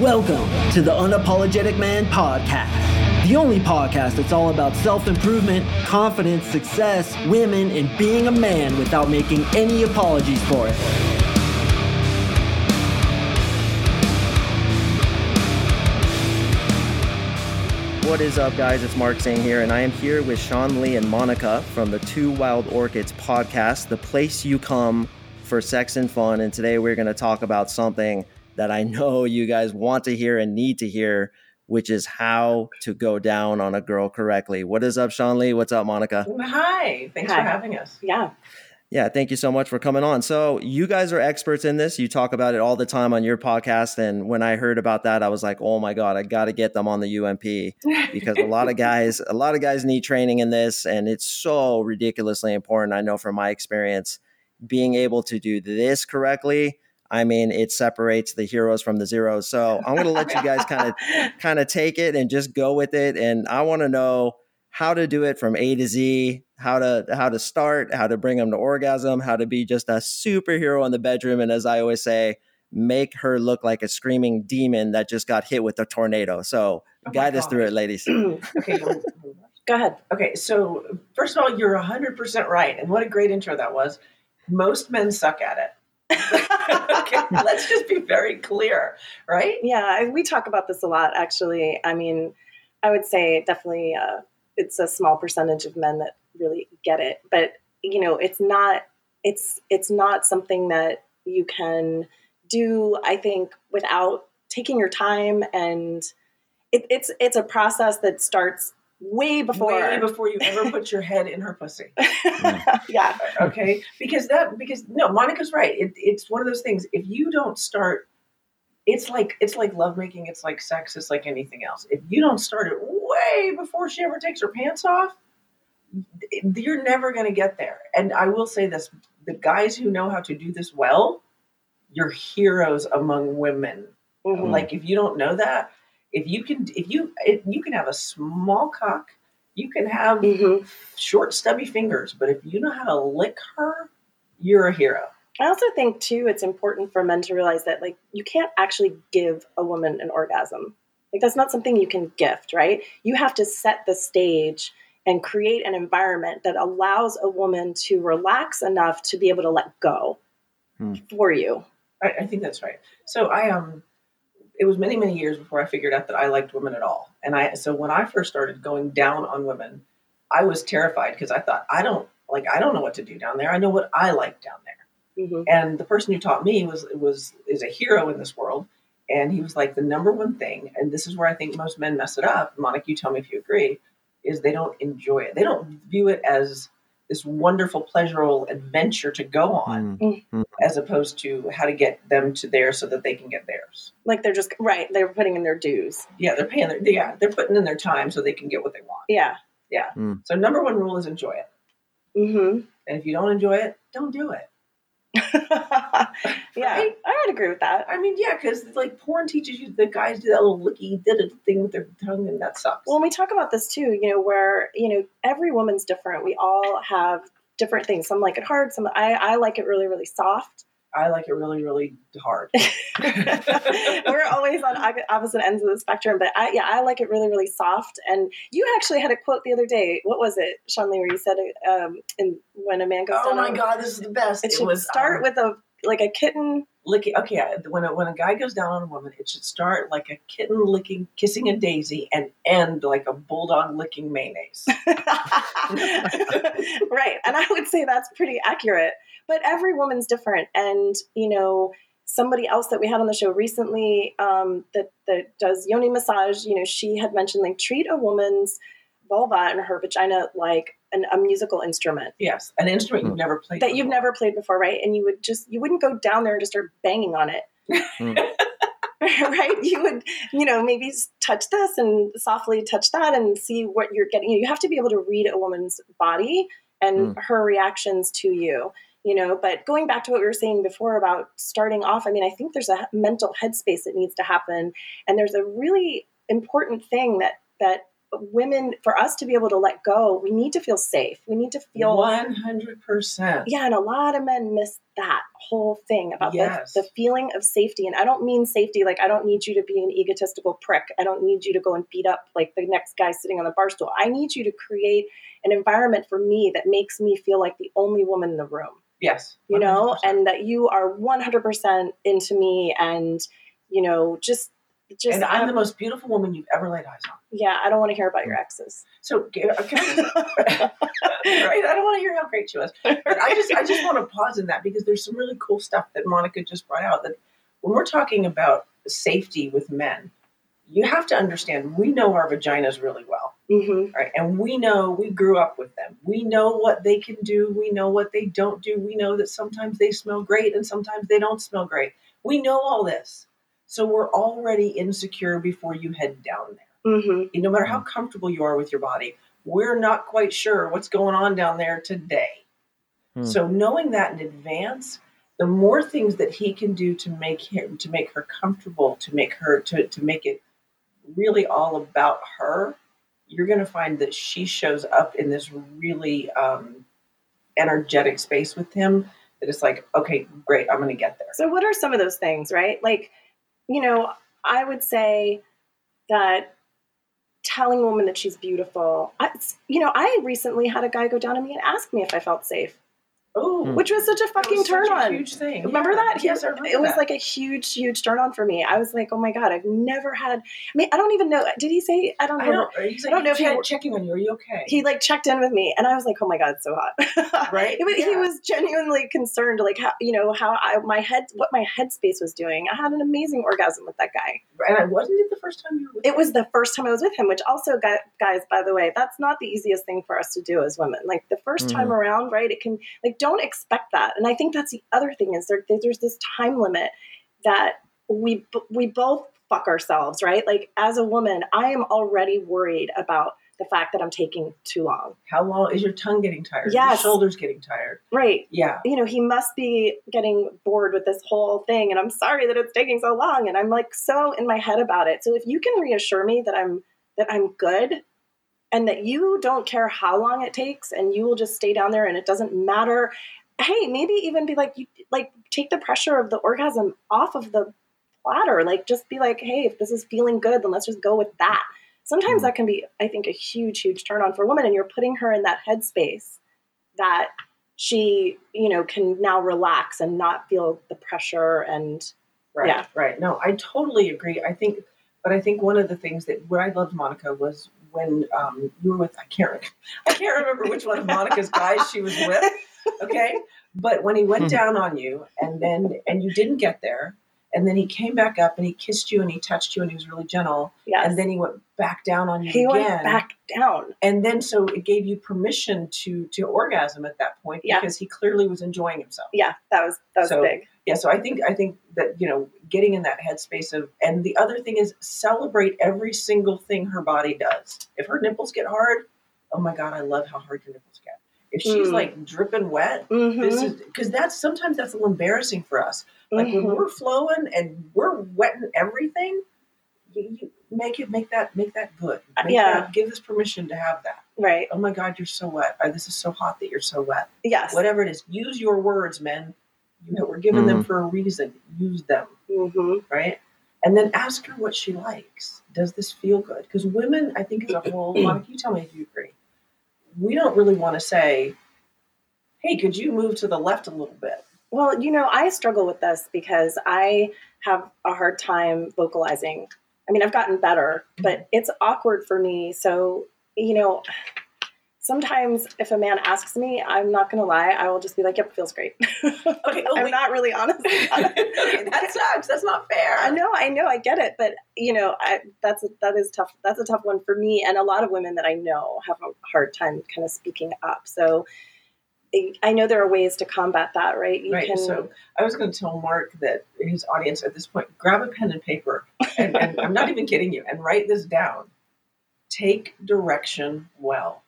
Welcome to the Unapologetic Man Podcast, the only podcast that's all about self improvement, confidence, success, women, and being a man without making any apologies for it. What is up, guys? It's Mark Sing here, and I am here with Seanlai and Monica from the Two Wild Orchids podcast, the place you come for sex and fun. And today we're going to talk about something that I know you guys want to hear and need to hear, which is how to go down on a girl correctly. What is up, Seanlai? What's up, Monica? Hi, thanks Hi. for having us. Yeah. Yeah, thank you so much for coming on. So, you guys are experts in this. You talk about it all the time on your podcast. And when I heard about that, I was like, oh my God, I got to get them on the UMP because a lot of guys, a lot of guys need training in this. And it's so ridiculously important. I know from my experience, being able to do this correctly. I mean, it separates the heroes from the zeros. So I'm going to let you guys kind of kind of take it and just go with it. And I want to know how to do it from A to Z, how to how to start, how to bring them to orgasm, how to be just a superhero in the bedroom, and as I always say, make her look like a screaming demon that just got hit with a tornado. So Oh my guide us through it, ladies. Okay, go- Go ahead. okay. So first of all, you're 100 percent right, and what a great intro that was. Most men suck at it. Okay, let's just be very clear, right? Yeah, we talk about this a lot, actually. I mean, I would say definitely uh, it's a small percentage of men that really get it, but you know, it's not. It's it's not something that you can do. I think without taking your time, and it, it's it's a process that starts way before. Way before you ever put your head in her pussy. yeah, Okay, because that because no, Monica's right. It, it's one of those things. If you don't start, it's like it's like lovemaking. It's like sex. It's like anything else. If you don't start it way before she ever takes her pants off, you're never going to get there. And I will say this: the guys who know how to do this well, you're heroes among women. Mhm. Like if you don't know that, if you can, if you if you can have a small cock, you can have Mhm. short, stubby fingers, but if you know how to lick her, you're a hero. I also think too it's important for men to realize that like you can't actually give a woman an orgasm. Like that's not something you can gift, right? You have to set the stage and create an environment that allows a woman to relax enough to be able to let go Hmm. for you. I, I think that's right. So I um, it was many many years before I figured out that I liked women at all. And I so when I first started going down on women, I was terrified because I thought I don't like I don't know what to do down there. I know what I like down there. Mhm. And the person who taught me was was is a hero in this world. And he was like the number one thing, and this is where I think most men mess it up. Monica, you tell me if you agree, is they don't enjoy it. They don't view it as this wonderful, pleasurable adventure to go on, Mm. as opposed to how to get them to there so that they can get theirs. Like they're just right, they're putting in their dues. Yeah, they're paying their yeah, they're putting in their time so they can get what they want. Yeah. Yeah. So number one rule is enjoy it. hmm And if you don't enjoy it, don't do it. yeah, Right? I would agree with that. I mean, yeah, because like porn teaches you the guys do that little licky did it thing with their tongue, and that sucks. Well, we talk about this too, you know, where, you know, every woman's different. We all have different things. Some like it hard, some I, I like it really, really soft. I like it really, really hard. We're always on opposite ends of the spectrum, but I, yeah, I like it really, really soft. And you actually had a quote the other day. What was it, Seanlai, where you said, um, in, when a man goes oh down my on- god, this is the best. it should start um, with a, like a kitten. licking. Okay, when a, when a guy goes down on a woman, it should start like a kitten licking, kissing a daisy, and end like a bulldog licking mayonnaise. right. And I would say that's pretty accurate. But every woman's different. And, you know, somebody else that we had on the show recently um, that, that does yoni massage, you know, she had mentioned like treat a woman's vulva and her vagina like an, a musical instrument yes, an instrument you've never played that you've never played before, right? And you would just, you wouldn't go down there and just start banging on it. Mm. right? You would, you know, maybe touch this and softly touch that and see what you're getting. You have to be able to read a woman's body and her reactions to you, you know. But going back to what we were saying before about starting off, I mean, I think there's a mental headspace that needs to happen, and there's a really important thing that that women for us to be able to let go we need to feel safe we need to feel 100%. yeah and a lot of men miss that whole thing about Yes. the, the feeling of safety and i don't mean safety like i don't need you to be an egotistical prick i don't need you to go and beat up like the next guy sitting on the bar stool i need you to create an environment for me that makes me feel like the only woman in the room Yes. you know and that you are 100% into me and you know just just and I'm um, the most beautiful woman you've ever laid eyes on. yeah i don't want to hear about your exes So, can I right? I don't want to hear how great she was, but I just, I just want to pause in that because there's some really cool stuff that Monica just brought out. That when we're talking about safety with men, you have to understand we know our vaginas really well, hmm right? And we know we grew up with them. We know what they can do. We know what they don't do. We know that sometimes they smell great and sometimes they don't smell great. We know all this, so we're already insecure before you head down there hmm no matter how comfortable you are with your body, we're not quite sure what's going on down there today. Hmm. So knowing that in advance, the more things that he can do to make him to make her comfortable, to make her to, to make it really all about her, you're going to find that she shows up in this really um, energetic space with him. That it's like, okay, great, I'm going to get there. so what are some of those things right like you know i would say that telling a woman that she's beautiful I, you know i recently had a guy go down to me and ask me if i felt safe Oh, Hmm. which was such a fucking was turn such a on huge thing. Remember Yeah. that? Yes, remember it was that. like a huge, huge turn on for me. I was like, oh my god, I've never had. I mean, I don't even know. Did he say? I don't I know. don't. He's I don't know if he check- were- checking on you. Are you okay? He like checked in with me, and I was like, oh my god, it's so hot. Right? It was- He was genuinely concerned, like how you know how I my head, what my headspace was doing. I had an amazing orgasm with that guy. and I wasn't it the first time you were. With It was the first time I was with him, which also, gu- guys, by the way, that's not the easiest thing for us to do as women. Like the 1st time Mhm. around, right? It can, like, don't expect that. And I think that's the other thing is there, there's this time limit that we we both fuck ourselves, right? Like as a woman, I am already worried about the fact that I'm taking too long. How long is your tongue getting tired? Yeah, shoulders getting tired. Right. Yeah. You know, he must be getting bored with this whole thing and I'm sorry that it's taking so long and I'm like so in my head about it. So if you can reassure me that I'm that I'm good and that you don't care how long it takes and you will just stay down there and it doesn't matter. Hey, maybe even be like you like take the pressure of the orgasm off of the platter. Like just be like, "Hey, if this is feeling good, then let's just go with that." Sometimes Mhm. that can be I think a huge huge turn on for a woman and you're putting her in that headspace that she, you know, can now relax and not feel the pressure and Right. Yeah. Right. No, I totally agree. I think, but I think one of the things that what I loved Monica was when um, you were with I can't I can't remember which one of Monica's guys she was with. Okay, but when he went Hmm. down on you and then and you didn't get there. And then he came back up and he kissed you and he touched you and he was really gentle. yes. And then he went back down on you he again. went back down. and then so it gave you permission to to orgasm at that point Yeah. because he clearly was enjoying himself Yeah, that was that was So- big. yeah so i think i think that you know getting in that headspace of and the other thing is celebrate every single thing her body does if her nipples get hard oh my god i love how hard your nipples get if she's Mm. like dripping wet Mhm. this is because that's sometimes that's a little embarrassing for us. Like when Mhm. we're flowing and we're wetting everything you, you make it make that make that good. Make Yeah. that- give us permission to have that. Right. oh my god you're so wet. Uh, this is so hot that you're so wet. Yes. whatever it is use your words men. You know, we're giving them for a reason. Use them. Hmm right? And then ask her what she likes. Does this feel good? Because women i think as a whole monica you tell me if you agree we don't really want to say hey could you move to the left a little bit Well, you know, I struggle with this because I have a hard time vocalizing. I mean, I've gotten better, but it's awkward for me. So, you know, sometimes if a man asks me, I'm not going to lie, I will just be like, yep, feels great. Okay, oh, I'm wait. not really honest. about it. that sucks that's not fair I know, I know, I get it, but you know, I, that's a, that is tough. That's a tough one for me, and a lot of women that I know have a hard time kind of speaking up. So, I- I know there are ways to combat that, right? You right can, so i was going to tell mark that his audience at this point grab a pen and paper and, and i'm not even kidding you and write this down take direction well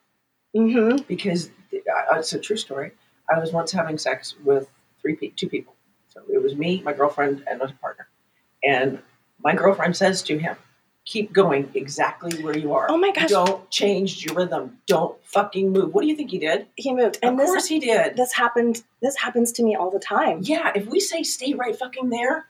Mhm. because uh, it's a true story. I was once having sex with three pe- two people. So it was me, my girlfriend, and a partner. And my girlfriend says to him, keep going exactly where you are. Oh my gosh. Don't change your rhythm. Don't fucking move. What do you think he did? He moved, Of and this course he did. this happened. This happens to me all the time. yeah, if we say stay right fucking there,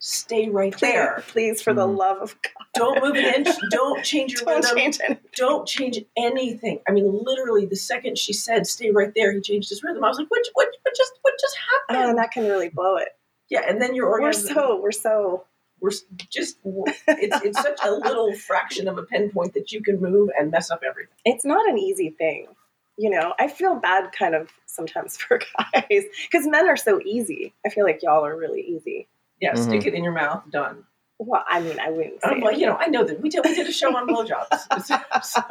stay right Please, there. please, for the Mhm. love of God, Don't move an inch. Don't change your don't rhythm. change it. Don't change anything. I mean, literally, the second she said "stay right there," he changed his rhythm. I was like, "What? What? What just? What just Oh, happened?" and that can really blow it. yeah, and then your We're so we're so we're just. It's it's such a little fraction of a pinpoint that you can move and mess up everything. it's not an easy thing. You know, I feel bad kind of sometimes for guys because men are so easy. I feel like y'all are really easy. Yeah, Mhm. stick it in your mouth. Done. Well, I mean, I wouldn't say, Um, well, you know, I know that we did we did a show on blowjobs. so,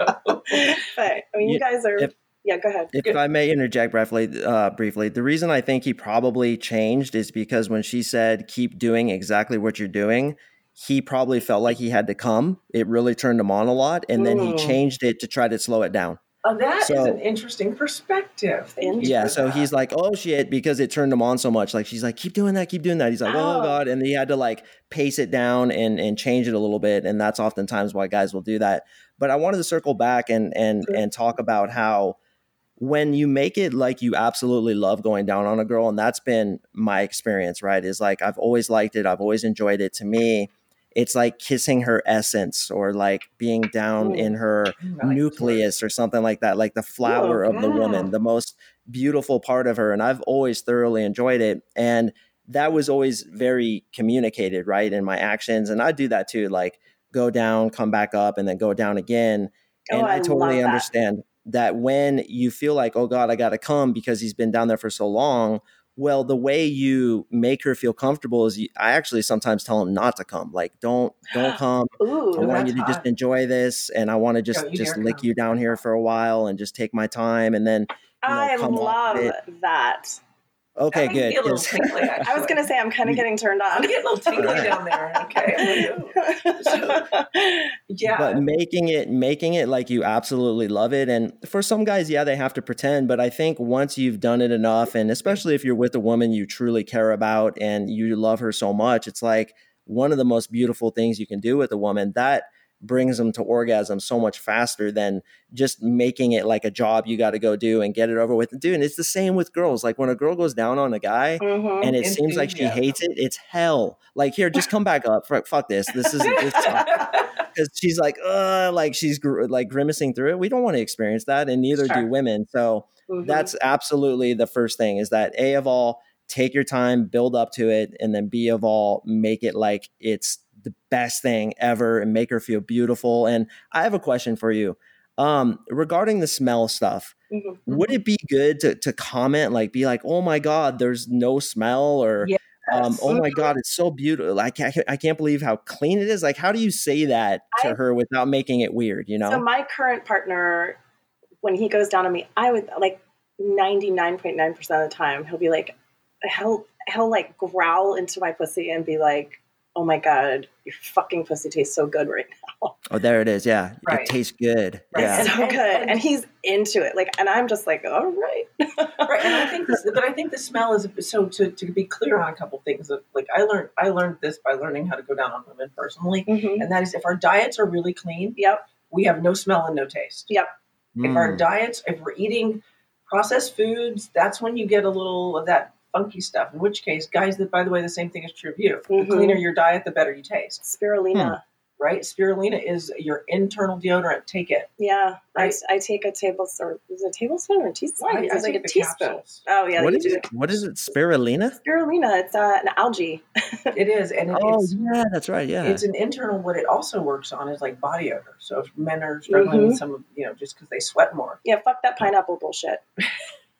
but I mean, you Yeah, guys are. if- yeah, go ahead. If Good. I may interject briefly, uh, briefly, the reason I think he probably changed is because when she said "keep doing exactly what you're doing," he probably felt like he had to come. It really turned him on a lot, and then he Mm. changed it to try to slow it down. Uh, that is So- an interesting perspective. Thank Yeah, so that. he's like, "Oh shit," because it turned him on so much. Like she's like, "Keep doing that, keep doing that." He's like, "Oh, Oh. god," and he had to like pace it down and and change it a little bit, and that's oftentimes why guys will do that. But I wanted to circle back and and and talk about how when you make it like you absolutely love going down on a girl, and that's been my experience, right? Is like I've always liked it, I've always enjoyed it. To me, it's like kissing her essence or like being down Mm. in her nucleus or something like that, like the flower of the woman, the most beautiful part of her. And I've always thoroughly enjoyed it. And that was always very communicated, right? In my actions. And I do that too, like go down, come back up, and then go down again. Oh, And I I totally love that. understand that when you feel like, oh God, I got to come because he's been down there for so long. Well, the way you make her feel comfortable is you, I actually sometimes tell him not to come. Like, don't, don't come. I Ooh, Oh, want you to that's just enjoy this, and I want to just Don't just lick come. you down here for a while and just take my time, and then you know, I love that. Okay, That makes me good. a little 'cause- tingly, I was gonna say I'm kind of getting turned on. I'm getting a little tingly down there. Okay. I'm like, ooh. Yeah. but making it making it like you absolutely love it and for some guys yeah they have to pretend but i think once you've done it enough and especially if you're with a woman you truly care about and you love her so much it's like one of the most beautiful things you can do with a woman that brings them to orgasm so much faster than just making it like a job you got to go do and get it over with and do and it's the same with girls like when a girl goes down on a guy Mhm. and it seems like she Enthusiasm. hates it it's hell like here just come back up fuck fuck this this is this because she's like, uh, like she's gr- like grimacing through it. We don't want to experience that, and neither do women. So Mhm. that's absolutely the first thing is that a of all take your time, build up to it, and then b of all make it like it's the best thing ever and make her feel beautiful. And I have a question for you. Um, regarding the smell stuff, Mhm. would it be good to, to comment like be like, oh my god, there's no smell or Yeah. um, oh my god, it's so beautiful. Like I can't, I can't believe how clean it is. Like, how do you say that to I- her without making it weird? You know? So my current partner, when he goes down on me, I would like ninety nine point nine percent of the time he'll be like, he'll he'll like growl into my pussy and be like, "Oh my god, your fucking pussy tastes so good right now, oh, there it is. Yeah, Right. it tastes good. Right. Yeah. So good," and- and, he's into it. Like, and I'm just like, "All right." right and i think this but i think the smell is so to, to be clear on a couple things that like i learned i learned this by learning how to go down on women personally Mhm. and that is if our diets are really clean Yep. we have no smell and no taste Yep. if our Mm. diets if we're eating processed foods that's when you get a little of that funky stuff in which case guys that by the way the same thing is true of you Mhm. the cleaner your diet the better you taste Spirulina. right spirulina is your internal deodorant take it Yeah, Right. I, I take a tablespoon. Is it a tablespoon or a teaspoon? I- I it's like a teaspoon. capsules. Oh yeah, what you is do. it? What is it? Spirulina? Spirulina. It's uh, an algae. it is and it, Oh it's yeah, that's right. Yeah. it's an internal what it also works on is like body odor so if men are struggling with Mhm. some of you know just because they sweat more Yeah, fuck that pineapple bullshit.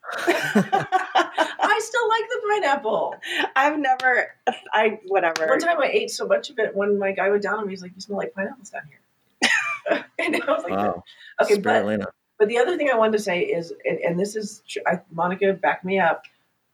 i still like the pineapple I've never, I whatever. one time i ate so much of it when my guy went down on me he's like you smell like pineapples down here and i was like wow. okay but Spirulina. but the other thing i wanted to say is and, and this is I, monica back me up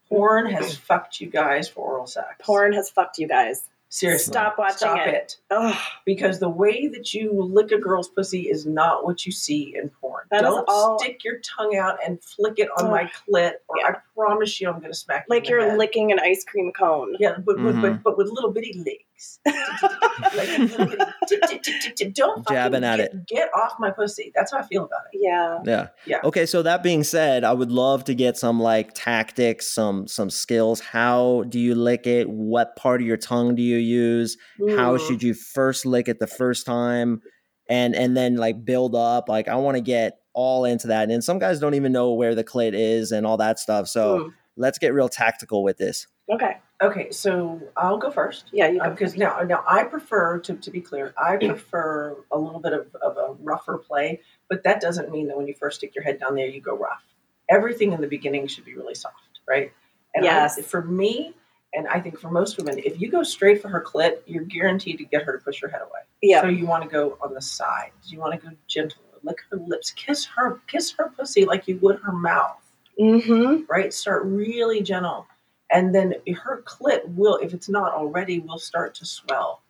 porn has fucked you guys for oral sex Porn has fucked you guys. Seriously Stop watching Stop it. it. Ugh, because the way that you lick a girl's pussy is not what you see in porn. That is Don't all- stick your tongue out and flick it on my clit, or Yeah. I promise you, I'm going to smack you. like you're head. licking an ice cream cone. Yeah, but, but, Mhm. but but with little bitty legs, like little bitty tip tip t- t- t- don't Jabbing at get, it. Get off my pussy. That's how I feel about it. Yeah. Yeah. Yeah. Okay, so that being said, I would love to get some like tactics, some some skills. How do you lick it? What part of your tongue do you use? How should you first lick it the first time? And and then like build up. Like I want to get all into that. And some guys don't even know where the clit is and all that stuff. So Mm. let's get real tactical with this. Okay. Okay, so I'll go first. Yeah, you go. because now, now I prefer to, to be clear. I prefer a little bit of, of a rougher play, but that doesn't mean that when you first stick your head down there, you go rough. Everything in the beginning should be really soft, right? And I- Yes. for me, and I think for most women, if you go straight for her clit, you're guaranteed to get her to push her head away. Yeah. So you want to go on the sides. You want to go gentle, lick her lips, kiss her, kiss her pussy like you would her mouth Mm-hmm. right? Start really gentle. And then her clit will, if it's not already, will start to swell.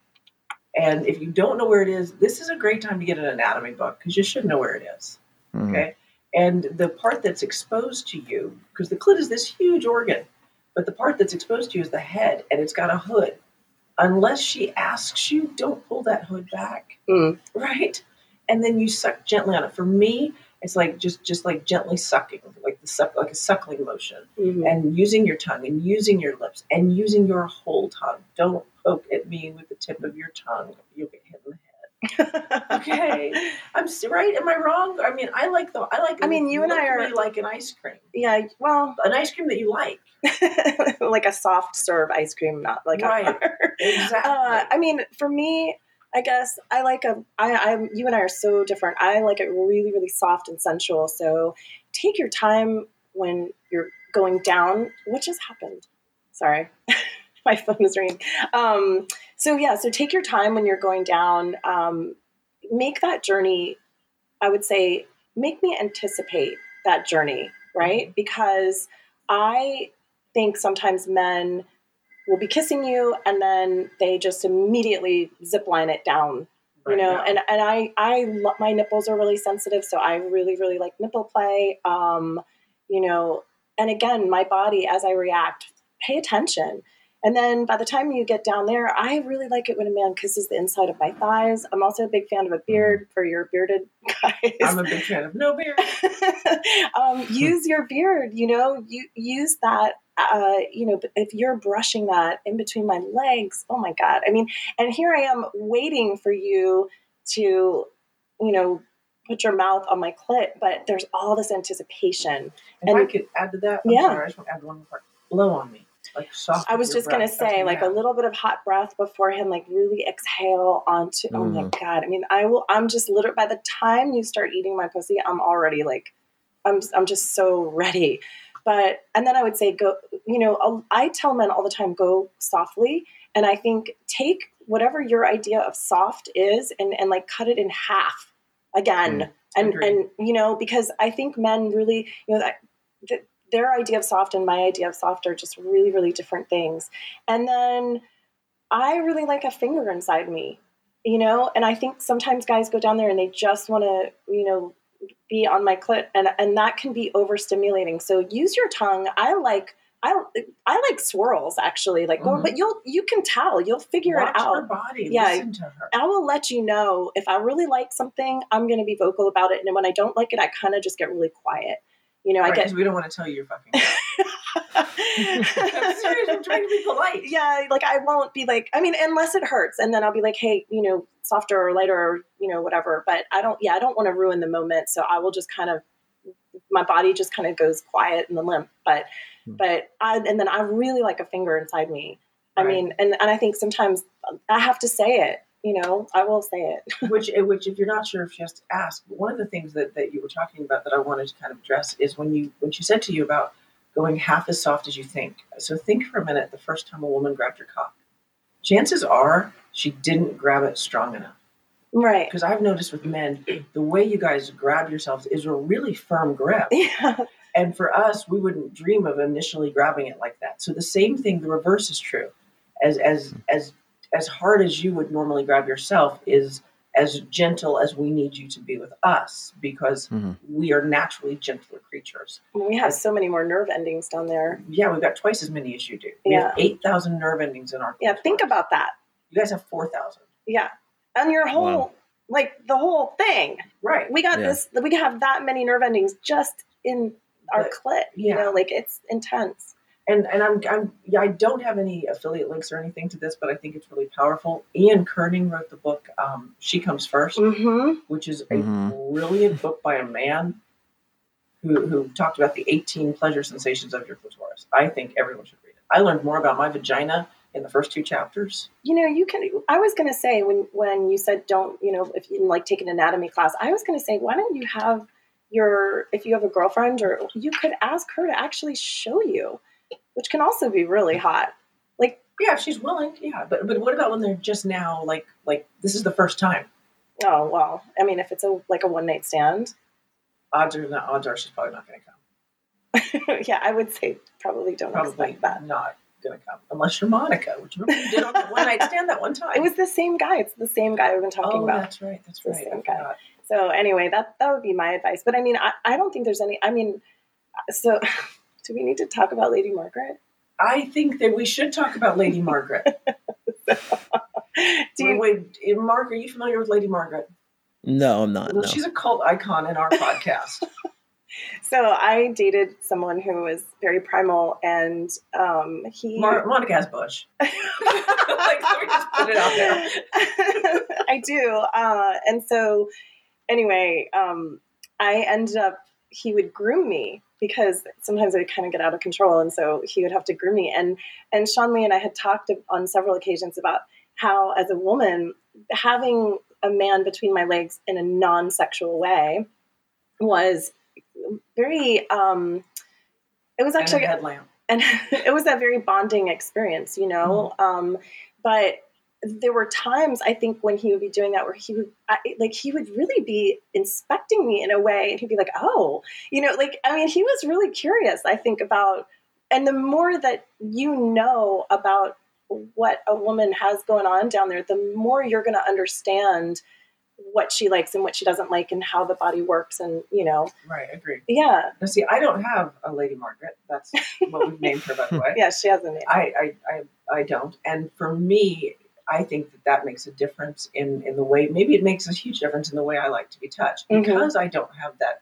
And if you don't know where it is, this is a great time to get an anatomy book because you should know where it is. Mhm. Okay. And the part that's exposed to you, because the clit is this huge organ, but the part that's exposed to you is the head and it's got a hood. Unless she asks you, don't pull that hood back. Mm. Right? And then you suck gently on it. For me, it's like just just like gently sucking, like the suck like a suckling motion Mm-hmm. and using your tongue and using your lips and using your whole tongue. Don't poke at me with the tip of your tongue. You'll get hit in the head. Okay, I'm right. Am I wrong? I mean, I like the. I like. I mean, you and I are- like an ice cream, yeah. Well, an ice cream that you like. like a soft serve ice cream, not like Right. a Exactly. Uh, I mean, for me, I guess I like a. I, I'm. You and I are so different. I like it really, really soft and sensual. So take your time when you're going down. What just happened? Sorry, my phone is ringing. Um, so yeah, so take your time when you're going down. Um, make that journey. I would say make me anticipate that journey, right? Because I think sometimes men will be kissing you and then they just immediately zip line it down you know? now. and and i i lo- my nipples are really sensitive so i really really like nipple play um you know? And again my body as i react pay attention. And then by the time you get down there i really like it when a man kisses the inside of my thighs. I'm also a big fan of a beard for your bearded guys I'm a big fan of no beard. Um, use your beard you know? You use that uh, you know if you're brushing that in between my legs oh my god i mean and here i am waiting for you to you know put your mouth on my clit but there's all this anticipation If And- I could add to that, I'm Yeah. sorry, I just want to add one more part. Blow on me, like i was your just going to say like I a have. little bit of hot breath beforehand like really exhale onto oh my Mm. god i mean i will i'm just literally by the time you start eating my pussy i'm already like i'm i'm just so ready but and then i would say go you know i tell men all the time go softly and i think take whatever your idea of soft is and and like cut it in half again Mm. and Agreed. and you know because i think men really you know that th- their idea of soft and my idea of soft are just really really different things and then i really like a finger inside me you know and i think sometimes guys go down there and they just want to you know be on my clit and and that can be overstimulating so use your tongue i like i i like swirls actually like Mhm. but you'll you can tell you'll figure Watch it out her body. Yeah. Listen to her. I will let you know if I really like something, I'm going to be vocal about it. And when I don't like it, I kind of just get really quiet. You know, Right, I get. 'cause we don't want to tell you you're fucking. I'm serious. I'm trying to be polite. yeah, like I won't be like, I mean, unless it hurts. And then I'll be like, hey, you know, softer or lighter or, you know, whatever. But I don't, yeah, I don't want to ruin the moment. So I will just kind of, my body just kind of goes quiet and the limp. But, Hmm. but I, and then I really like a finger inside me. I Right. mean, and, and I think sometimes I have to say it, you know, I will say it. which eh, which if you're not sure if she has to ask but one of the things that, that you were talking about that i wanted to kind of address is when you when she said to you about going half as soft as you think. So think for a minute the first time a woman grabbed your cock. Chances are she didn't grab it strong enough. Right. because i've noticed with men the way you guys grab yourselves is a really firm grip. Yeah. and for us we wouldn't dream of initially grabbing it like that. So the same thing the reverse is true. As as as as hard as you would normally grab yourself is as gentle as we need you to be with us because Mhm. we are naturally gentler creatures We have so many more nerve endings down there. yeah we've got twice as many as you do we have 8000 nerve endings in our Yeah, think about that. you guys have 4000 Yeah. And your whole Wow. like the whole thing. Right. We got Yeah. this. We have that many nerve endings just in our But- clit. You know, like it's intense. And and I'm, I'm yeah, I don't have any affiliate links or anything to this, but I think it's really powerful. Ian Kerner wrote the book um, "She Comes 1st Mm-hmm. which is a Mhm. brilliant book by a man who who talked about the 18 pleasure sensations of your clitoris. I think everyone should read it. I learned more about my vagina in the first two chapters. You know, you can. I was going to say when when you said don't, you know, if you like take an anatomy class, I was going to say why don't you have your if you have a girlfriend or you could ask her to actually show you, which can also be really hot. Like, Yeah, if she's willing. Yeah, but but what about when they're just now like like this is the first time? oh well, I mean, if it's a like a one night stand, Odds are not odds are she's probably not going to come. yeah, I would say probably don't Probably expect that. not going to come unless you're Monica, which remember you did on that one night stand that one time. It was the same guy. It's the same guy we've been talking oh, about. that's right. That's the right. same guy. So anyway, that that would be my advice. But I mean, I, I don't think there's any. I mean, so do we need to talk about Lady Margaret? I think that we should talk about Lady Margaret. Do you, Wait, wait, Mark, are you familiar with Lady Margaret? No, I'm not. Well, No. she's a cult icon in our podcast. so I dated someone who was very primal, and um, he. Mar- Monica has Bush. like, let me just put it out there. I do, uh, and so anyway, um, I ended up. He would groom me because sometimes I would kind of get out of control, and so he would have to groom me. And and Seanlai and I had talked on several occasions about how, as a woman, having a man between my legs in a non-sexual way was very. Um, it was And a actually headlamp. and it was a very bonding experience, you know. Um, but there were times I think when he would be doing that where he would I, like he would really be inspecting me in a way, and he'd be like, "Oh, you know," like I mean, he was really curious. I think about, and the more that you know about what a woman has going on down there, the more you're going to understand what she likes and what she doesn't like and how the body works and you know Right, I agree. yeah Now, see, I don't have a Lady Margaret. That's what we've named her, by the way. yeah she has a name I, I, I, I don't. And for me, I think that that makes a difference in, in the way, maybe it makes a huge difference in the way I like to be touched Mhm. because I don't have that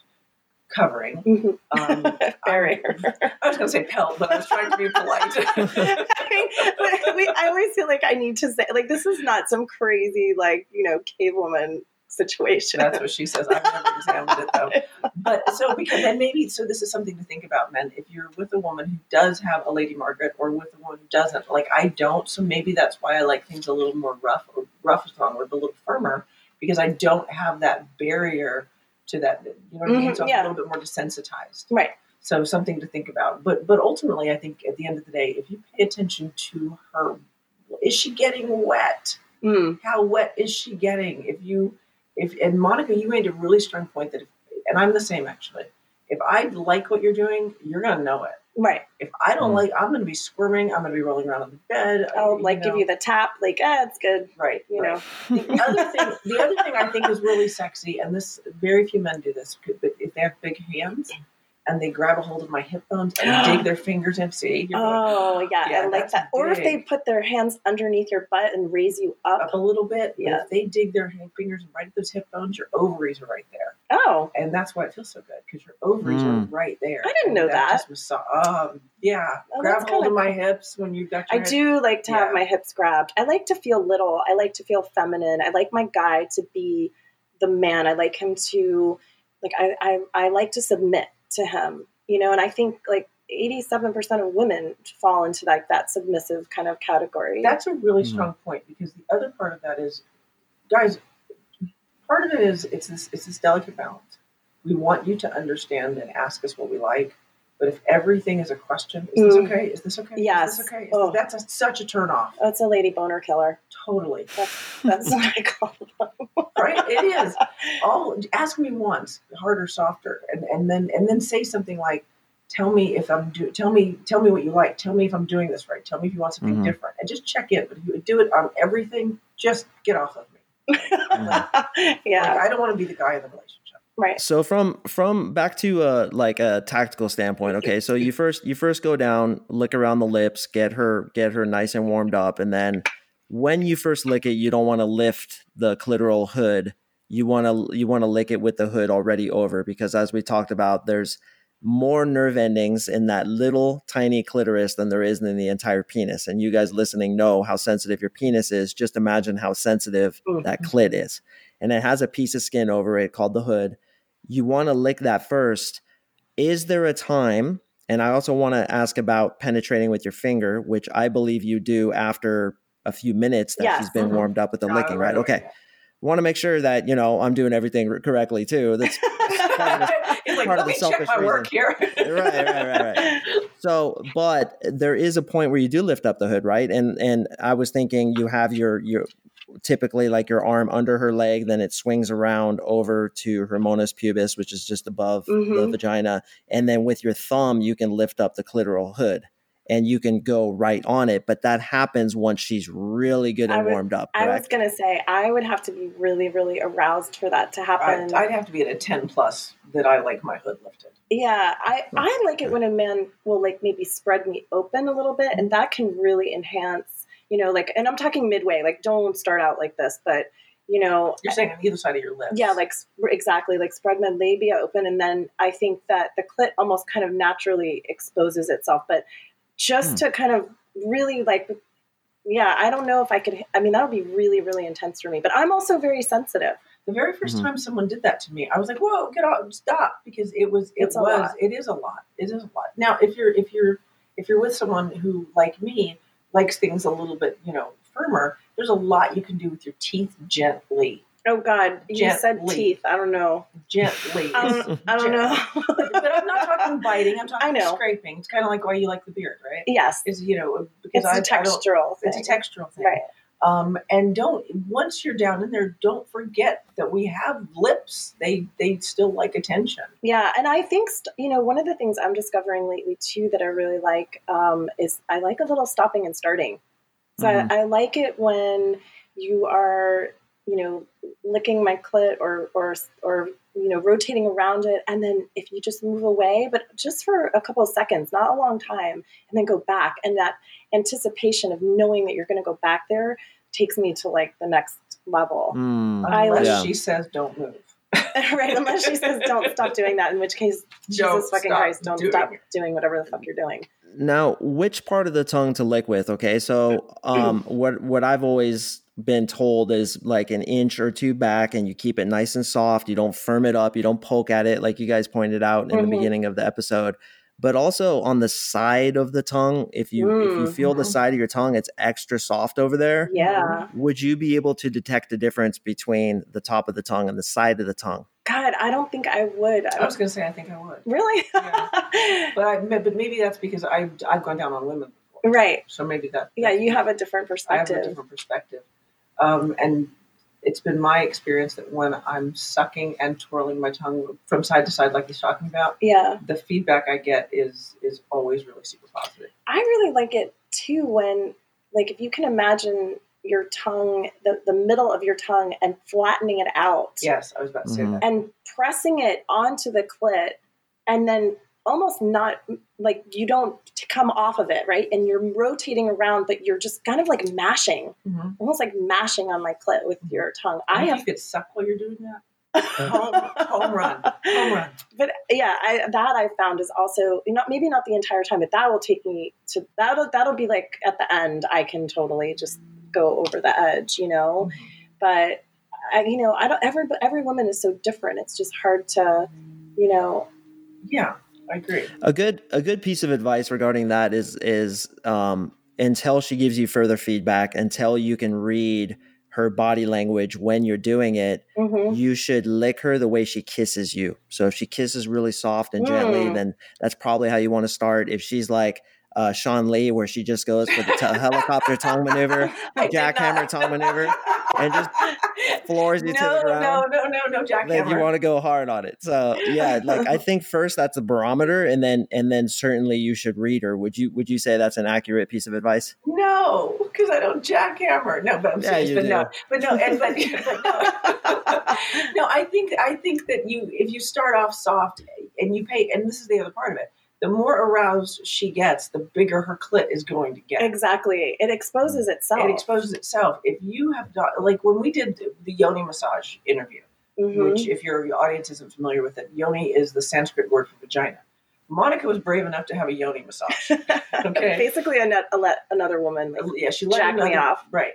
covering. Mhm. Um, barrier I was going to say pelt, but I was trying to be polite. I mean, we, I always feel like I need to say, like, this is not some crazy, like, you know, cave woman situation. That's what she says. I've never examined it though. But so because then maybe so this is something to think about, men. If you're with a woman who does have a Lady Margaret or with a woman who doesn't, like I don't, so maybe that's why I like things a little more rough or rough is wrong word, a little firmer, because I don't have that barrier to that. You know what I mean? Mhm, So I'm yeah. a little bit more desensitized. right. So something to think about. But but ultimately, I think at the end of the day, if you pay attention to her, is she getting wet? Mm. how wet is she getting? If you, if and Monica, you made a really strong point that, if, and I'm the same actually. If I like what you're doing, you're gonna know it. Right. If I don't Mm. like, I'm gonna be squirming. I'm gonna be rolling around on the bed. I'll, like, give you the tap, like, ah, it's good. right. you right. The other thing, the other thing I think is really sexy, and this very few men do this, but if they have big hands and they grab a hold of my hip bones and dig their fingers in, see, you're Oh, yeah, Yeah, I like that's that. Or if they put their hands underneath your butt and raise you up. up a little bit. but Yeah. If they dig their hand fingers right at those hip bones, your ovaries are right there. Oh, and that's why it feels so good because your ovaries are Mm. right there. I didn't And know that. Just massa- um, yeah, Oh, grab hold of kinda my hips when you've got I your. head- do like to Yeah. have my hips grabbed. I like to feel little. I like to feel feminine. I like my guy to be the man. I like him to like I I, I like to submit to him. You know, and I think like 87% of women fall into like that submissive kind of category. That's a really Mhm. strong point because the other part of that is, guys, part of it is it's this it's this delicate balance. We want you to understand and ask us what we like, but if everything is a question, is this Mm. okay? Is this okay? Yes. Is this okay? Is Oh. That's a, such a turn off. oh, it's a lady boner killer. Totally. That's what I call it. right? It is. All ask me once, harder, softer, and, and then and then say something like, "Tell me if I'm do. Tell me, tell me what you like. Tell me if I'm doing this right. Tell me if you want something Mhm. different." And just check in. But if you do it on everything, just get off of me. yeah. Like, I don't want to be the guy in the relationship. Right. So from from back to uh like a tactical standpoint, okay. So you first you first go down, lick around the lips, get her get her nice and warmed up, and then when you first lick it, you don't want to lift the clitoral hood. You want to you want to lick it with the hood already over because as we talked about, there's more nerve endings in that little tiny clitoris than there is in the entire penis. And you guys listening know how sensitive your penis is. Just imagine how sensitive Mm. that clit is. And it has a piece of skin over it called the hood. You want to lick that first. Is there a time? And I also want to ask about penetrating with your finger, which I believe you do after a few minutes that Yes. she's been warmed up with the Got licking, right? away, Okay. yeah. Want to make sure that, you know, I'm doing everything correctly too. That's part of the- It's like, part let of me the check my work here. right, right, right, right. So, but there is a point where you do lift up the hood, right? And and I was thinking you have your your typically like your arm under her leg, then it swings around over to her mons pubis, which is just above the Mhm. vagina, and then with your thumb you can lift up the clitoral hood. And you can go right on it, but that happens once she's really good and would- warmed up. I was gonna say I would have to be really, really aroused for that to happen. I'd, I'd have to be at a 10 plus that I like my hood lifted. yeah, I I like it when a man will like maybe spread me open a little bit, and that can really enhance. You know, like, and I'm talking midway. Like, don't start out like this, but you know, You're saying on either side of your lips. yeah, like exactly, like spread my labia open, and then I think that the clit almost kind of naturally exposes itself. But just Hmm. to kind of really like, yeah, I don't know if I could. I mean, that would be really, really intense for me. But I'm also very sensitive. The very 1st Mhm. time someone did that to me, I was like, "Whoa, get off, stop!" Because it was, it It's was, it is a lot. It is a lot. Now, if you're, if you're, if you're with someone who, like me, likes things a little bit, you know, firmer, there's a lot you can do with your teeth gently, Oh God, you said teeth. I don't know. gently. Um, I don't. I don't know. but I'm not talking biting. I'm talking I know. scraping. It's kind of like why you like the beard, right? yes, Is you know because it's I, a textural thing. It's a textural thing. right? Um, and don't once you're down in there, don't forget that we have lips. They they still like attention. Yeah, and I think st- you know one of the things I'm discovering lately too that I really like um, is I like a little stopping and starting. So Mhm. I, I like it when you are you know licking my clit or or or you know rotating around it, and then if you just move away, but just for a couple of seconds, not a long time, and then go back, and that anticipation of knowing that you're going to go back there takes me to like the next level. Mm. I Unless like- she says don't move. right, unless she says don't stop doing that, in which case Don't Jesus fucking Christ, don't doing stop it. doing whatever the fuck you're doing. Now, which part of the tongue to lick with? Okay, so um, what what I've always been told is like an inch or two back, and you keep it nice and soft. You don't firm it up. You don't poke at it, like you guys pointed out in Mhm. the beginning of the episode. But also on the side of the tongue, if you if you feel the Mhm. side of your tongue, it's extra soft over there. Yeah. Would you be able to detect the difference between the top of the tongue and the side of the tongue? God, I don't think I would. I I was gonna say I think I would, really? yeah. but I but maybe that's because I've I've gone down on women before. right. So maybe that Yeah, you have a different perspective. I have a different perspective. Um, and it's been my experience that when I'm sucking and twirling my tongue from side to side, like he's talking about, Yeah. the feedback I get is is always really super positive. I really like it too when, like, if you can imagine your tongue, the, the middle of your tongue, and flattening it out Yes, I was about to say Mhm. that. and pressing it onto the clit, and then almost not like you don't come off of it, right? And you're rotating around, but you're just kind of like mashing, Mhm. almost like mashing on my clit with your tongue. And I have you could suck while you're doing that. Home, home run, home run. but yeah, I, that I found is also not maybe not the entire time, but that will take me to that'll that'll be like at the end. I can totally just go over the edge, you know. But I, you know, I don't. Every every woman is so different. It's just hard to, you know. Yeah, I agree. A good a good piece of advice regarding that is is um, until she gives you further feedback, until you can read her body language when you're doing it, mhm. you should lick her the way she kisses you. So if she kisses really soft and gently, Mm. then that's probably how you want to start. If she's like uh, Seanlai, where she just goes for the t- helicopter tongue maneuver, jackhammer tongue maneuver, and just floors you no, to the ground. No, no, no, no, jackhammer. you want to go hard on it. So yeah, like I think first that's a barometer, and then and then certainly you should read her. Would you would you say that's an accurate piece of advice? No, because I don't jackhammer. No, but I'm Yeah, serious. but do. no, but no, and but, but no. no, I think I think that you if you start off soft and you pay, and this is the other part of it. The more aroused she gets, the bigger her clit is going to get. Exactly. It exposes itself. It exposes itself. If you have done, like when we did the, the yoni massage interview, Mhm. which if your audience isn't familiar with it, yoni is the Sanskrit word for vagina. Monica was brave enough to have a yoni massage. Okay. Basically, a net, a let another woman. Like, yeah, she let Jack me off. Right.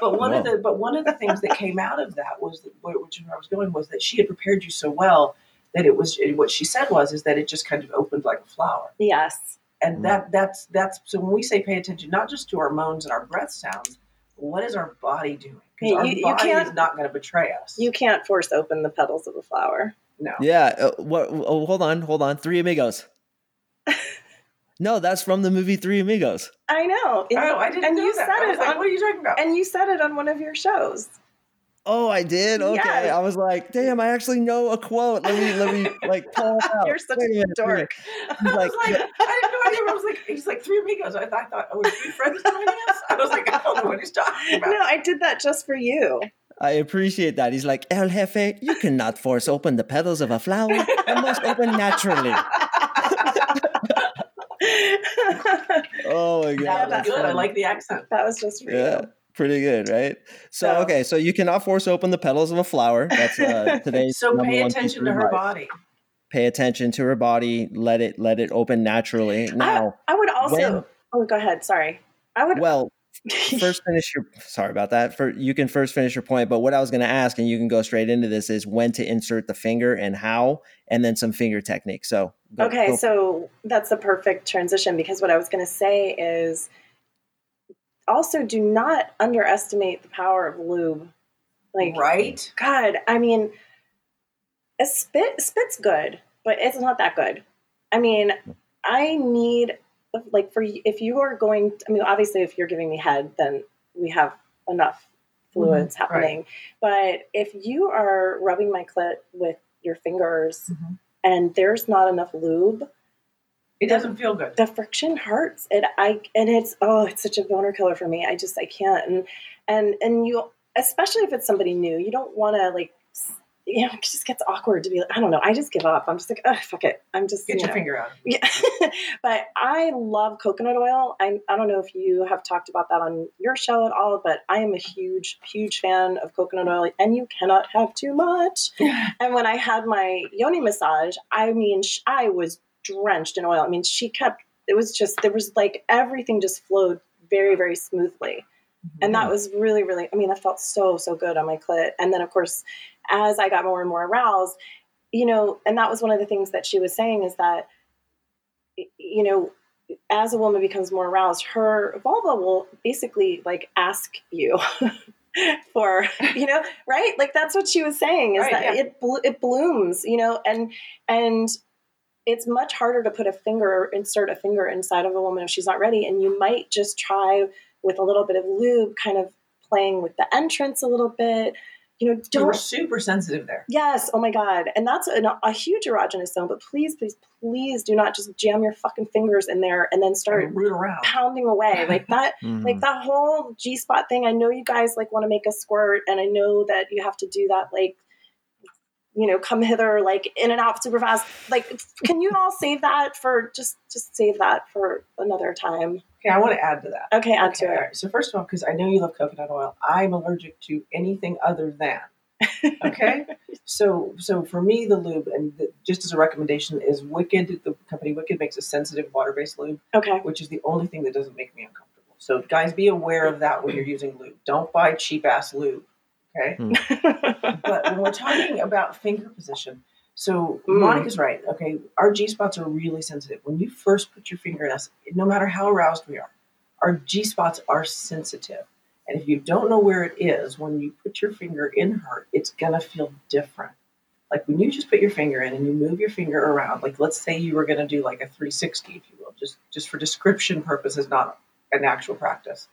But one of the but one of the things that came out of that was that, which is where I was going was that she had prepared you so well that it was what she said was is that it just kind of opened like a flower. yes. And Mm. that that's that's so when we say pay attention not just to our moans and our breath sounds, what is our body doing? Because Yeah, our you- you body can't- is not going to betray us. You can't force open the petals of a flower. no. Yeah. Uh, what? Oh, hold on, hold on. Three Amigos. no, that's from the movie Three Amigos. I know. And, Oh, I didn't and know you that. said it like, on, what are you talking about? and you said it on one of your shows. Oh, I did. Okay, Yes. I was like, damn, I actually know a quote. Let me, let me, like, pull it out. You're such Wait a minute, wait dork. I like- was like, I had no idea. I was like, he's like three amigos. I, I thought, oh, are three friends joining us? I was like, I don't know what he's talking about. No, I did that just for you. I appreciate that. He's like, El Jefe, you cannot force open the petals of a flower. It must open naturally. Oh my god, that was that's good. I like the accent. that was just for Yeah, you. Pretty good, right? So, So- okay, so you cannot force open the petals of a flower. That's uh, today's So pay attention to her advice. body. Pay attention to her body. Let it let it open naturally. Now, I would also. when- oh, go ahead. Sorry. I would. well, first finish your sorry about that for you can first finish your point but what i was going to ask and you can go straight into this is when to insert the finger and how and then some finger technique so go- okay, go- so that's the perfect transition because what I was going to say is also do not underestimate the power of lube. Like, right? God, I mean, a spit spit's good, but it's not that good. I mean, I need like for if you are going. I mean, obviously, if you're giving me head, then we have enough fluids Mhm, happening. But if you are rubbing my clit with your fingers Mhm. and there's not enough lube, It doesn't feel good. the friction hurts. It I and it's oh, it's such a boner killer for me. I just I can't and and and you especially if it's somebody new, you don't want to like you know, it just gets awkward to be like, I don't know. I just give up. I'm just like, oh, fuck it. I'm just, Get you your know. finger out. Yeah. but I love coconut oil. I, I don't know if you have talked about that on your show at all, but I am a huge, huge fan of coconut oil, and you cannot have too much. and when I had my yoni massage, I mean, I was drenched in oil. I mean, she kept, it was just, there was like everything just flowed very, very smoothly. Mm-hmm. And that was really, really, I mean, that felt so, so good on my clit. And then, of course, as I got more and more aroused, you know, and that was one of the things that she was saying is that, you know, as a woman becomes more aroused, her vulva will basically like ask you for, you know, right? Like that's what she was saying is Right, that yeah. it blo- it blooms, you know, and and it's much harder to put a finger, insert a finger inside of a woman if she's not ready. And you might just try with a little bit of lube, kind of playing with the entrance a little bit. You know, You were don't super sensitive there. Yes. Oh my God. And that's an, a huge erogenous zone. But please, please, please do not just jam your fucking fingers in there and then start And root around. pounding away like that. Mhm. Like that whole G spot thing. I know you guys like want to make a squirt, and I know that you have to do that like. You know, come hither like in and out super fast. Like, can you all save that for just just save that for another time? Okay, I want to add to that. Okay, add Okay, to it. right. So first of all, because I know you love coconut oil, I'm allergic to anything other than. Okay, so so for me, the lube and the, just as a recommendation is Wicked. The company Wicked makes a sensitive water-based lube, Okay. which is the only thing that doesn't make me uncomfortable. So guys, be aware of that when you're using lube. Don't buy cheap ass lube. Okay, but when we're talking about finger position, so Mm. Monica's right. Okay, our G spots are really sensitive. When you first put your finger in us, no matter how aroused we are, our G spots are sensitive. And if you don't know where it is, when you put your finger in her, it's gonna feel different. Like when you just put your finger in and you move your finger around, like let's say you were gonna do like a 360, if you will, just just for description purposes, not an actual practice.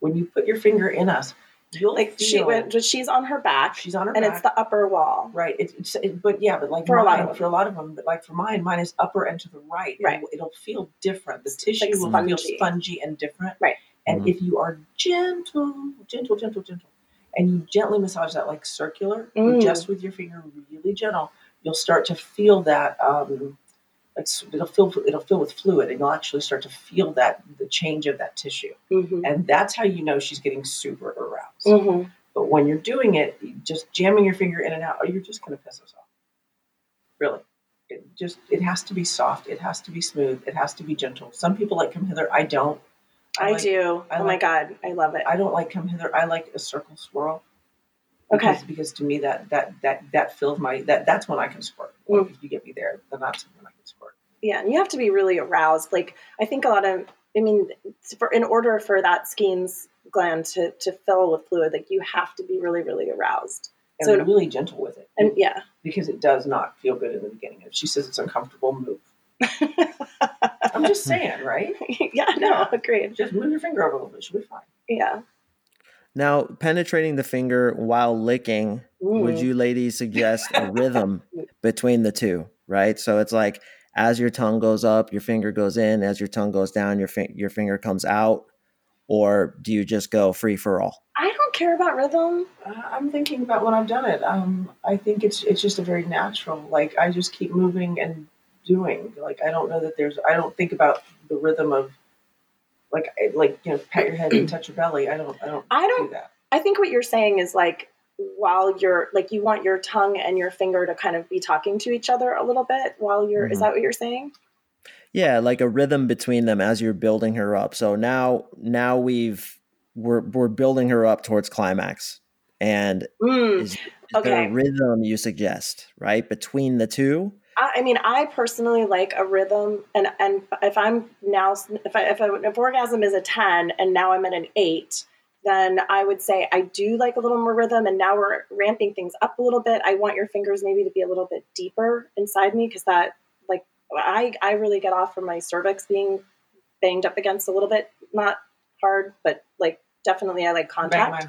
When you put your finger in us, you'll like she feel went. She's on her back, she's on her and back. it's the upper wall. Right. It's, it's it, but yeah, but like For a lot of them. for a lot of them, but like for mine, mine is upper and to the right. Right. It'll, it'll feel different. The It's tissue like will spongy. feel spongy and different. Right. And Mhm. if you are gentle, gentle, gentle, gentle, and you gently massage that like circular, Mm. just with your finger, really gentle, you'll start to feel that. Um, it's, it'll fill it'll fill with fluid, and you'll actually start to feel that the change of that tissue, Mm-hmm. and that's how you know she's getting super aroused. Mm-hmm. But when you're doing it, just jamming your finger in and out, oh, you're just going to piss us off. Really, it just it has to be soft. It has to be smooth. It has to be gentle. Some people like come hither. I don't. I, like- do. I oh my god, I love it. I don't like come hither. I like a circle swirl. Okay. Because, because to me that that that that fills my that that's when I can squirt. Mm. If you get me there, then that's when I can. Yeah, and you have to be really aroused. Like I think a lot of, I mean, for in order for that Skene's gland to to fill with fluid, like you have to be really, really aroused. And So- be really gentle with it. And yeah, because it does not feel good in the beginning. If she says it's uncomfortable, move. I'm just saying, right? yeah, no, Yeah. agreed. Just move your finger over a little bit. She'll be fine. Yeah. Now, penetrating the finger while licking, would Mm. you ladies suggest a rhythm between the two? Right. So it's like as your tongue goes up, your finger goes in. As your tongue goes down, your fi- your finger comes out. Or do you just go free for all? I don't care about rhythm. Uh, I'm thinking about when I've done it. Um, I think it's it's just a very natural. Like I just keep moving and doing. Like I don't know that there's. I don't think about the rhythm of. Like I- like you know, pat your head and touch your belly. I don't. I don't. I don't- do that. I think what you're saying is like while you're like you want your tongue and your finger to kind of be talking to each other a little bit while you're is Mhm. that what you're saying? Yeah, like a rhythm between them as you're building her up. So now now we've we're we're building her up towards climax. And Mm. is, is there a rhythm you suggest, right? Between the two? I, I mean, I personally like a rhythm, and and if I'm now if I, if, I, if orgasm is a ten and now I'm at an eight, then I would say I do like a little more rhythm, and now we're ramping things up a little bit. I want your fingers maybe to be a little bit deeper inside me because that like I I really get off from my cervix being banged up against a little bit, not hard, but like definitely I like contact.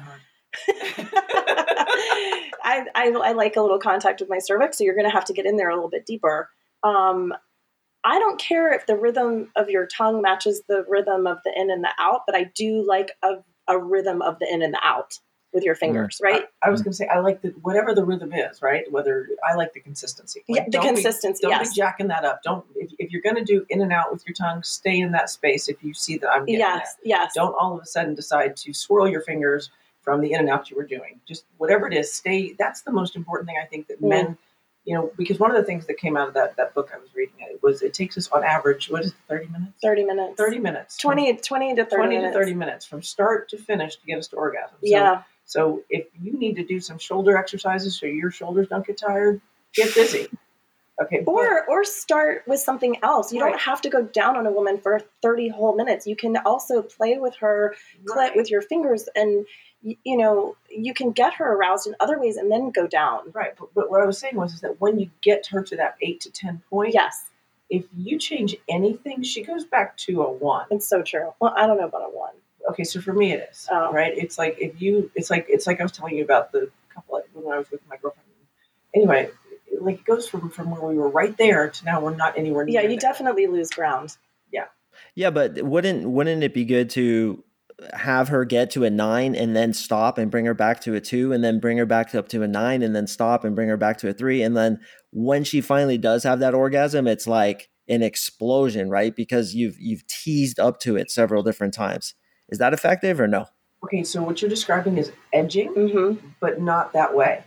I, I, I like a little contact with my cervix, so you're going to have to get in there a little bit deeper. Um, I don't care if the rhythm of your tongue matches the rhythm of the in and the out, but I do like a, a rhythm of the in and the out with your fingers, right? I, I was going to say I like the whatever the rhythm is, right? Whether I like the consistency. Yeah, the don't be- consistency, don't yes. be jacking that up. Don't if, if you're going to do in and out with your tongue, stay in that space. If you see that I'm getting yes, yes. don't all of a sudden decide to swirl your fingers from the in and out you were doing. Just whatever it is, stay. That's the most important thing I think that Mm. men. You know, because one of the things that came out of that, that book I was reading it was it takes us on average, what is it, 30 minutes? 30 minutes. 30 minutes. from- 20, 20 to 30 20 minutes. to 30 minutes from start to finish to get us to orgasm. So Yeah. so if you need to do some shoulder exercises so your shoulders don't get tired, get busy. Okay. Or or start with something else. You Right. don't have to go down on a woman for 30 whole minutes. You can also play with her clit right, with your fingers and y- you know you can get her aroused in other ways and then go down right. But, but what I was saying was is that when you get her to that eight to ten point, yes if you change anything, she goes back to a one. it's so true well i don't know about a one Okay, so for me it is. Oh. Right? It's like if you it's like it's like I was telling you about the couple of, when I was with my girlfriend. Anyway, it, like it goes from from where we were right there to now we're not anywhere near yeah you there. definitely lose ground Yeah. Yeah, but wouldn't wouldn't it be good to have her get to a nine and then stop and bring her back to a two and then bring her back up to a nine and then stop and bring her back to a three and then when she finally does have that orgasm, it's like an explosion, right? Because you've you've teased up to it several different times. Is that effective or no? Okay, so what you're describing is edging. mm-hmm. but not that way.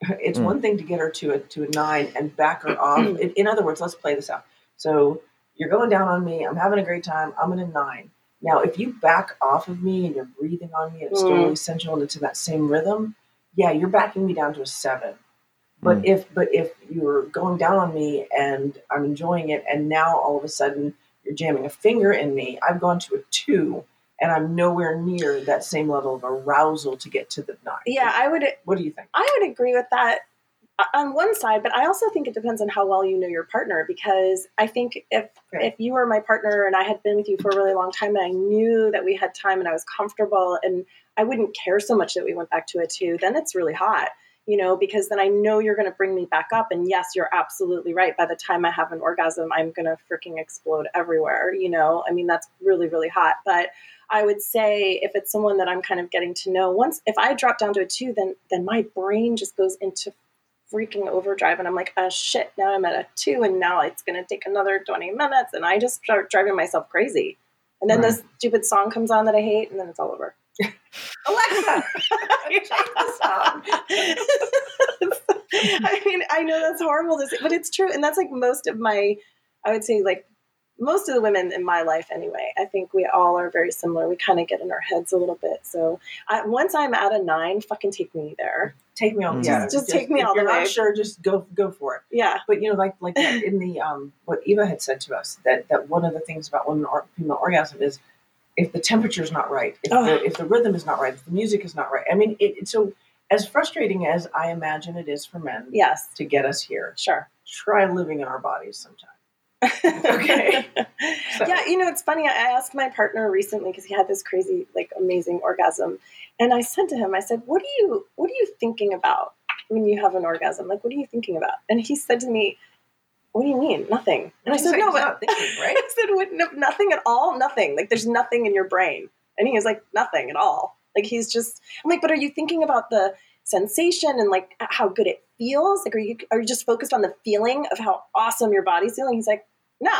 It's Mm. one thing to get her to a to a nine and back her off. In, in other words, let's play this out. So you're going down on me. I'm having a great time. I'm in a nine. Now, if you back off of me and you're breathing on me and it's still Mm. really sensual and it's in that same rhythm, yeah, you're backing me down to a seven. But Mm. if but if you're going down on me and I'm enjoying it, and now all of a sudden you're jamming a finger in me, I've gone to a two, and I'm nowhere near that same level of arousal to get to the nine. yeah i would What do you think? I would agree with that on one side, but I also think it depends on how well you know your partner because I think if Okay. if you were my partner and I had been with you for a really long time and I knew that we had time and I was comfortable and I wouldn't care so much that we went back to a two, then it's really hot. You know, because then I know you're going to bring me back up. And yes, you're absolutely right. By the time I have an orgasm, I'm going to freaking explode everywhere. You know, I mean, that's really, really hot. But I would say if it's someone that I'm kind of getting to know, once if I drop down to a two, then then my brain just goes into freaking overdrive, and I'm like, oh shit, now I'm at a two, and now it's gonna take another 20 minutes, and I just start driving myself crazy. And then Right. this stupid song comes on that I hate, and then it's all over. Alexa, change the song. I mean, I know that's horrible to say, but it's true. And that's like most of my, I would say, like most of the women in my life anyway. I think we all are very similar. We kind of get in our heads a little bit. So I, once I'm at a nine, fucking take me there. Take me on. Just- Yeah, just take me if all the you're way. Not sure, just go go for it. Yeah. But you know, like like in the um, what Eva had said to us that that one of the things about women or female orgasm is if the temperature is not right, if Oh. the if the rhythm is not right, if the music is not right. I mean, it, it- so as frustrating as I imagine it is for men Yes. to get us here, Sure. try living in our bodies sometime. Okay. So- Yeah, you know, it's funny. I asked my partner recently because he had this crazy, like, amazing orgasm, and I said to him, "I said, what are you, what are you thinking about when you have an orgasm? Like, what are you thinking about?" And he said to me, "What do you mean? Nothing." And I said, "No, but thinking, right? I said, what, no, nothing at all. Nothing. Like, there's nothing in your brain." And he was like, "Nothing at all." Like, he's just. I'm like, "But are you thinking about the sensation and like how good it feels? Like, are you are you just focused on the feeling of how awesome your body's feeling?" He's like, "No."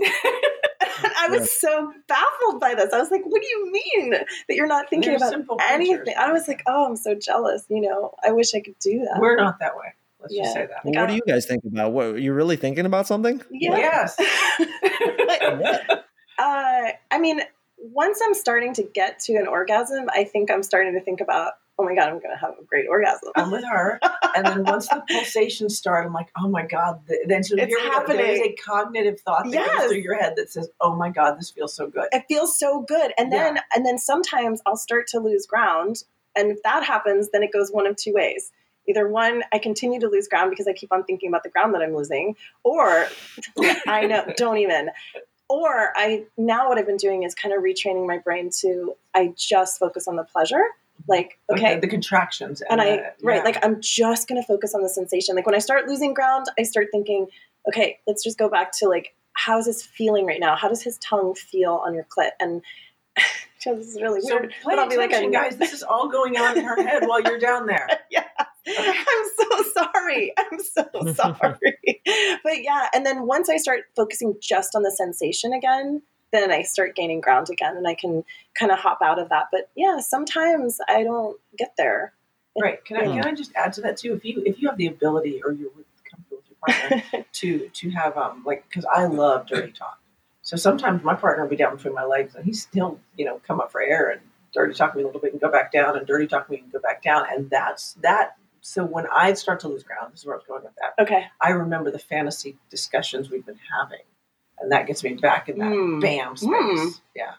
And I was so baffled by this. I was like, "What do you mean that you're not thinking They're about anything?" creatures. I was like, "Oh, I'm so jealous." You know, I wish I could do that. We're not that way. Let's just say that. Well, what do you guys think about? What you really thinking about something? yeah. Yes. But, uh, I mean, once I'm starting to get to an orgasm, I think I'm starting to think about, oh my god, I'm going to have a great orgasm. I'm with her. And then once the pulsations start, I'm like, oh my God. Then so It's here we go. There is a cognitive thought that Yes. goes through your head that says, oh my God, this feels so good. It feels so good, and then and then sometimes I'll start to lose ground, and if that happens, then it goes one of two ways. Either one, I continue to lose ground because I keep on thinking about the ground that I'm losing, or I know, don't even. Or I now what I've been doing is kind of retraining my brain to I just focus on the pleasure. Like, Like okay, the, the contractions. and I the- right, yeah. like I'm just gonna focus on the sensation. Like when I start losing ground, I start thinking, okay, let's just go back to like, how's this feeling right now? How does his tongue feel on your clit? And this is really So weird. pay but I'll be like, attention, I- guys. This is all going on in her head while you're down there. Yeah I'm so sorry. I'm so sorry. but yeah, and then once I start focusing just on the sensation again, then I start gaining ground again and I can kind of hop out of that. But yeah, sometimes I don't get there. Right. Can I Hmm. can I just add to that too? If you if you have the ability or you're comfortable with your partner to to have um like because I love dirty talk. So sometimes my partner will be down between my legs and he's still you know come up for air and dirty talk me a little bit and go back down and dirty talk me and go back down and that's that. So when I start to lose ground, this is where I was going with that. Okay. I remember the fantasy discussions we've been having, and that gets me back in that Mm. bam space. Mm. Yeah.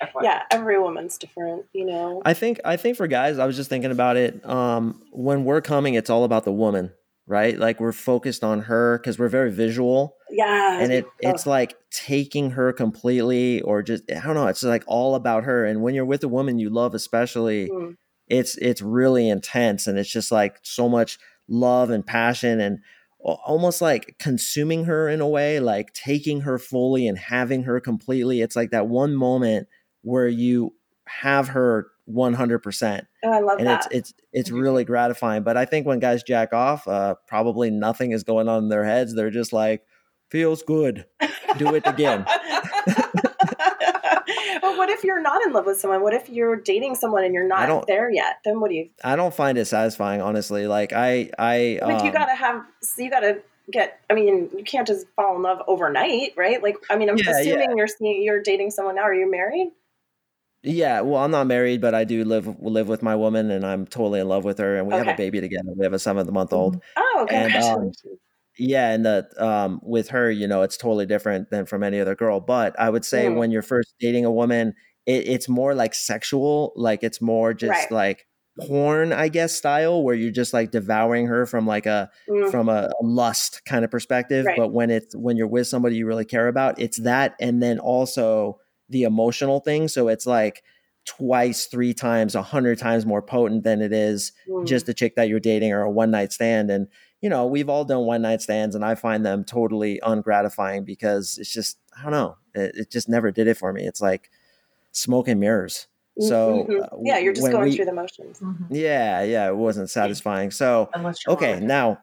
FYI. Yeah, every woman's different, you know. I think I think for guys, I was just thinking about it. Um, when we're coming, it's all about the woman, right? Like we're focused on her because we're very visual, Yeah. and it it's like taking her completely, or just I don't know. It's like all about her. And when you're with a woman you love, especially, Mm. it's it's really intense, and it's just like so much love and passion and al- almost like consuming her in a way like taking her fully and having her completely. It's like that one moment where you have her 100% Oh, I love and that. it's it's it's really gratifying. But i think when guys jack off uh probably nothing is going on in their heads. They're just like feels good. Do it again but what if you're not in love with someone? What if you're dating someone and you're not there yet? Then what do you? i don't find it satisfying honestly like i i Like you um, gotta have. So you gotta get. I mean, you can't just fall in love overnight, right? Like, I mean, I'm Yeah, assuming you're seeing you're dating someone now. Are you married? Yeah, well, I'm not married, but I do live live with my woman, and I'm totally in love with her, and we have a baby together. We have a seven month old. Oh, And, um, congratulations. Yeah, and the um, with her, you know, it's totally different than from any other girl. But I would say Mm. when you're first dating a woman, it, it's more like sexual, like it's more just Right. like porn, I guess, style, where you're just like devouring her from like a Mm. from a, a lust kind of perspective. Right. But when it's when you're with somebody you really care about, it's that, and then also the emotional thing. So it's like twice, three times, a hundred times more potent than it is Mm. just a chick that you're dating or a one night stand. And you know, we've all done one night stands, and I find them totally ungratifying because it's just I don't know, it, it just never did it for me. It's like smoke and mirrors. So Mhm. uh, yeah, you're just going we- through the motions. Mhm. Yeah, yeah, it wasn't satisfying. So okay, Monica. now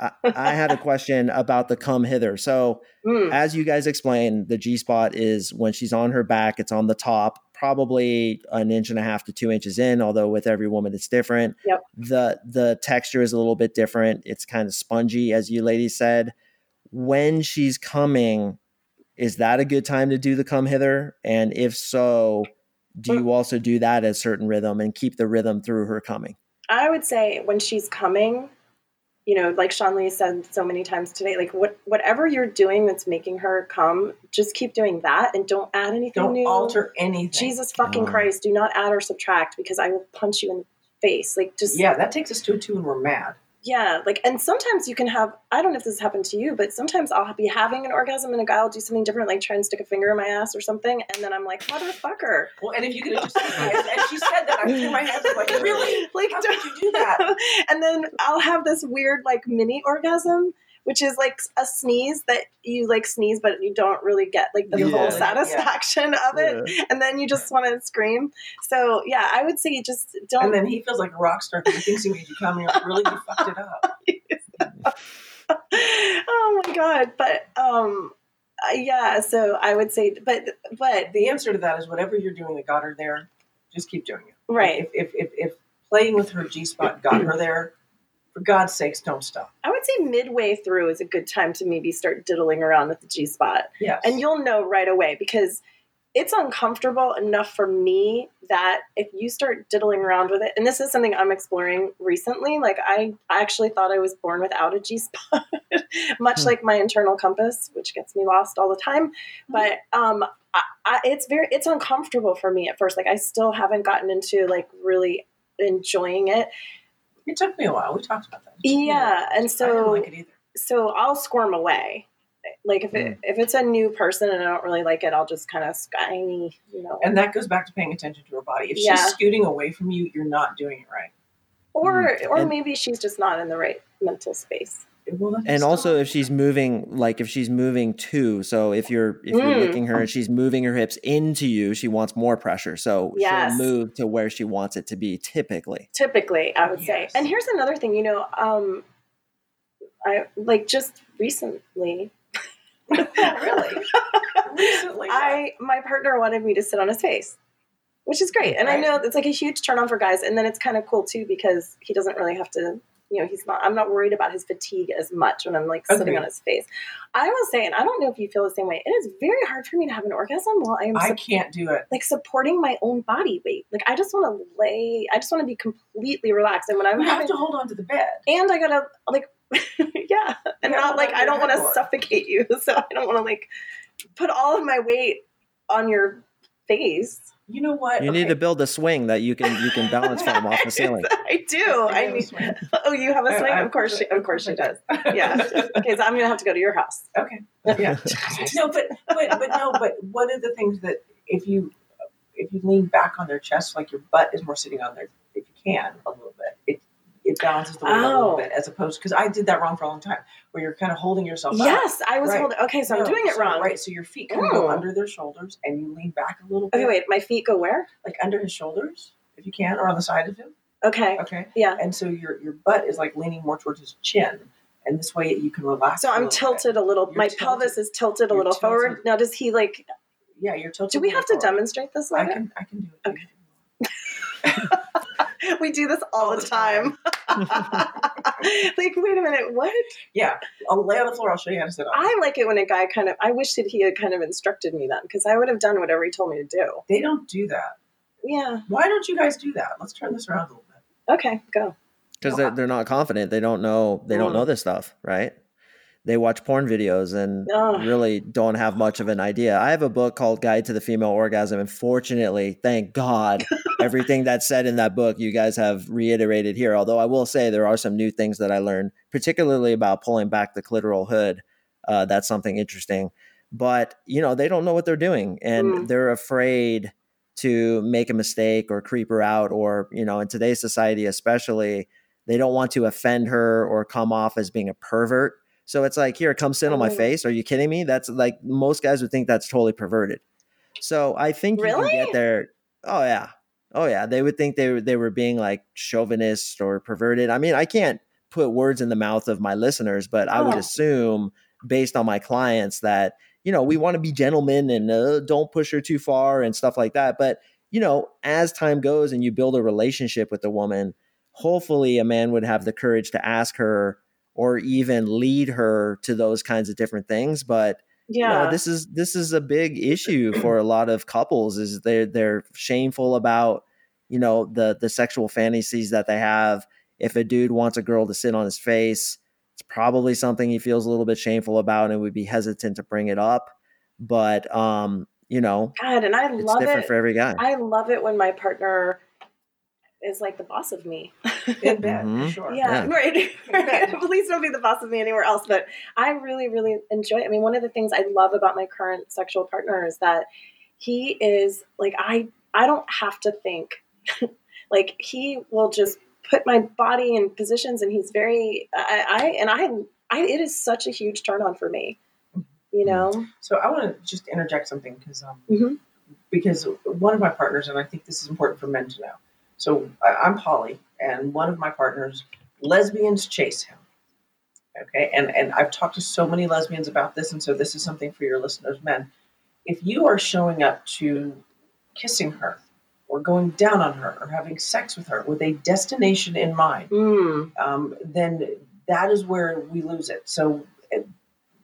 I, I had a question about the come hither. So Mm. as you guys explained, the G spot is when she's on her back, it's on the top, probably an inch and a half to two inches in, although with every woman it's different. Yep. The the texture is a little bit different. It's kind of spongy, as you ladies said. When she's coming, is that a good time to do the come hither? And if so, do you also do that at a certain rhythm and keep the rhythm through her coming? I would say when she's coming, you know, like Seanlai said so many times today, like what whatever you're doing that's making her come, just keep doing that and don't add anything Don't new. alter anything. Jesus fucking Oh. Christ, do not add or subtract because I will punch you in the face. Like just Yeah, that takes us to a two, and we're mad. Yeah, like and sometimes you can have I don't know if this has happened to you, but sometimes I'll be having an orgasm and a guy will do something different, like try and stick a finger in my ass or something, and then I'm like, motherfucker. Well, and if you could have just as, as she said that, I threw my hands up like, really? Like How could you do that? and then I'll have this weird like mini orgasm, which is like a sneeze that you like sneeze, but you don't really get like the Yeah. full Yeah. satisfaction of it, and then you just want to scream. So yeah, I would say just don't. And then he feels like a rock star because he thinks he made you come. And you're like, really? You fucked it up. oh my god! But um, uh, yeah. So I would say, but but The answer to that is whatever you're doing that got her there, just keep doing it. right. If, if, if, if playing with her G spot got her there, for God's sakes, don't stop. I would say midway through is a good time to maybe start diddling around with the G spot. Yes. and you'll know right away because it's uncomfortable enough for me that if you start diddling around with it and this is something i'm exploring recently like i, I actually thought i was born without a g-spot much Hmm. like my internal compass which gets me lost all the time but um I, I, it's very it's uncomfortable for me at first like i still haven't gotten into like really enjoying it it took me a while. We talked about that. It took me a yeah while. and I so didn't like it either. so I'll squirm away. Like if it, if it's a new person and I don't really like it, I'll just kind of sky, you know. And that goes back to paying attention to her body. If Yeah. she's scooting away from you, you're not doing it right. or Mm. or And- maybe she's just not in the right mental space. Well, and also if she's moving like if she's moving too so if you're if you're Mm. licking her and she's moving her hips into you she wants more pressure so Yes. she'll move to where she wants it to be typically Typically, I would say. And here's another thing, you know, um, I like just recently. really, recently, I my partner wanted me to sit on his face, which is great, and I know it's like a huge turn on for guys. And then it's kind of cool too because he doesn't really have to. You know, he's not. I'm not worried about his fatigue as much when I'm like sitting on his face. I will say, and I don't know if you feel the same way. It is very hard for me to have an orgasm while I am I can't do it. like supporting my own body weight. Like I just want to lay. I just want to be completely relaxed. And when I'm You have having, to hold on to the bed. and I gotta like, yeah, and not like I don't want to suffocate you, so I don't want to like put all of my weight on your face. You know what? you need to build a swing that you can you can balance from off the ceiling I do. I have a need. swing. Oh, you have a oh, swing? I- Of course, she, of course she does. Yeah. Okay, so I'm gonna have to go to your house. Okay. Yeah. no, but but but no, but one of the things that if you if you lean back on their chest, like your butt is more sitting on their, if you can a little bit, it it balances the weight a Oh. little bit as opposed because I did that wrong for a long time, where you're kind of holding yourself. up. Yes, I was Right. holding. Okay, so I'm doing it so- wrong. Right, so your feet kind of go under their shoulders, and you lean back a little bit. Okay, wait. My feet go where? like under his shoulders, if you can, or on the side of him. Okay. Okay, Yeah. and so your your butt is like leaning more towards his chin, and this way you can relax. So I'm little bit. tilted a little. You're my tilted. pelvis is tilted a You're little forward. Now, does he like? Yeah, you're tilted. Do we have to demonstrate this I can I can do it. Okay. we do this all, All the the time. like, wait a minute, what? Yeah, I'll lay on the floor. I'll show you how to sit on. it. I like it when a guy kind of. I wish that he had kind of instructed me then, because I would have done whatever he told me to do. They don't do that. Yeah. Why don't you guys do that? Let's turn this around a little bit. Okay. Go. because they're, they're not confident they don't know they don't Mm. know this stuff right they watch porn videos and Ugh. really don't have much of an idea i have a book called guide to the female orgasm and fortunately thank god everything that's said in that book you guys have reiterated here although i will say there are some new things that i learned particularly about pulling back the clitoral hood uh, that's something interesting but you know they don't know what they're doing and Mm. they're afraid to make a mistake or creep her out or you know in today's society especially they don't want to offend her or come off as being a pervert so it's like here come sit on my Oh. face are you kidding me that's like most guys would think that's totally perverted so i think you can get there oh yeah Oh yeah, they would think they were they were being like chauvinist or perverted. I mean, I can't put words in the mouth of my listeners, but I would Oh. assume based on my clients that you know we want to be gentlemen and uh, don't push her too far and stuff like that. But you know, as time goes and you build a relationship with the woman, hopefully a man would have the courage to ask her or even lead her to those kinds of different things. But you Yeah. know, this is this is a big issue for a lot of couples is they're they're shameful about you know the the sexual fantasies that they have if a dude wants a girl to sit on his face it's probably something he feels a little bit shameful about and would be hesitant to bring it up but um you know God, and I it's love different it. for every guy I love it when my partner is like the boss of me. In bed, Mhm. sure. Yeah, Yeah. right. Yeah. Please don't be the boss of me anywhere else. But I really, really enjoy. It. I mean, one of the things I love about my current sexual partner is that he is like I. I don't have to think. like he will just put my body in positions, and he's very. I, I and I. I. It is such a huge turn on for me. You know. So I want to just interject something because um, Mhm. because one of my partners, and I think this is important for men to know. So I'm poly, and one of my partners, lesbians chase him. Okay, and and I've talked to so many lesbians about this, and so this is something for your listeners, men. If you are showing up to kissing her, or going down on her, or having sex with her with a destination in mind, Mm. um, then that is where we lose it. So,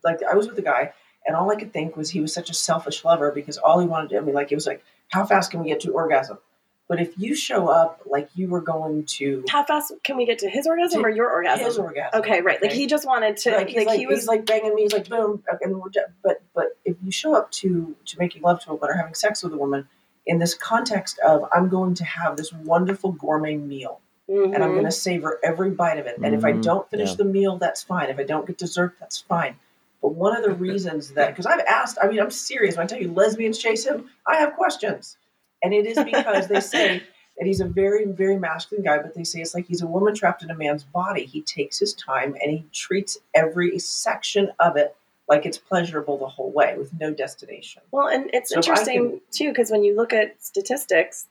like, I was with a guy, and all I could think was he was such a selfish lover because all he wanted to, I mean, like, it was like, how fast can we get to orgasm? But if you show up like you were going to How fast can we get to his orgasm or your orgasm? his orgasm, Okay, right. Like he just wanted to. like, he's like, he was he's like banging me. He's like boom, and we're done. but but if you show up to to making love to a woman or having sex with a woman in this context of I'm going to have this wonderful gourmet meal and I'm Mhm. going to savor every bite of it. And if I Mhm. don't finish Yeah. the meal, that's fine. If I don't get dessert, that's fine. But one of the reasons that, because I've asked, I mean, I'm serious when I tell you lesbians chase him, I have questions. And it is because they say that he's a very, very masculine guy, but they say it's like he's a woman trapped in a man's body. He takes his time and he treats every section of it like it's pleasurable the whole way with no destination. Well, and it's So interesting can- too because when you look at statistics,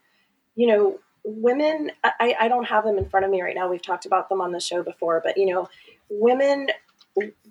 you know, women. I, I don't have them in front of me right now. We've talked about them on the show before, but you know, women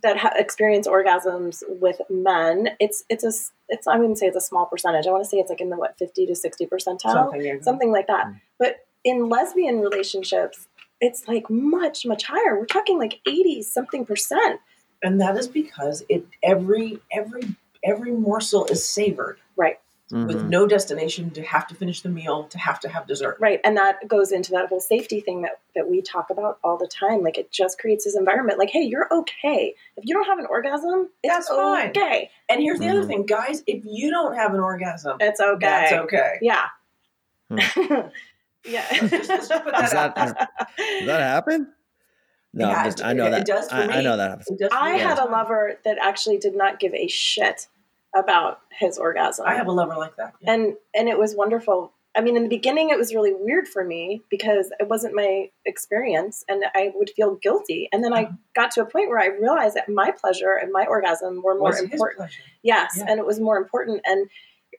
that ha- experience orgasms with men, it's it's a it's I wouldn't say it's a small percentage. I want to say it's like in the what fifty to sixty percentile, Something, yeah. something like that. Mm. But in lesbian relationships, it's like much much higher. We're talking like eighty something percent. and that is because it every every every morsel is savored Right. With Mhm. no destination to have to finish the meal to have to have dessert Right. And that goes into that whole safety thing that, that we talk about all the time. Like it just creates this environment like, hey, you're okay. If you don't have an orgasm, it's That's fine. okay. and here's the other Mhm. thing guys if you don't have an orgasm It's okay. that's okay Yeah. Hmm. yeah. Let's just- let's just put that Does that, does that happen? No, Yeah, I'm just, I know it that. does for I, I know that happens. It does for I me had a lover that actually did not give a shit about his orgasm. i have a lover like that yeah. and and it was wonderful. I mean, in the beginning, it was really weird for me because it wasn't my experience, and I would feel guilty. And then I Uh-huh. got to a point where I realized that my pleasure and my orgasm were more Was important. Yes, Yeah. and it was more important. And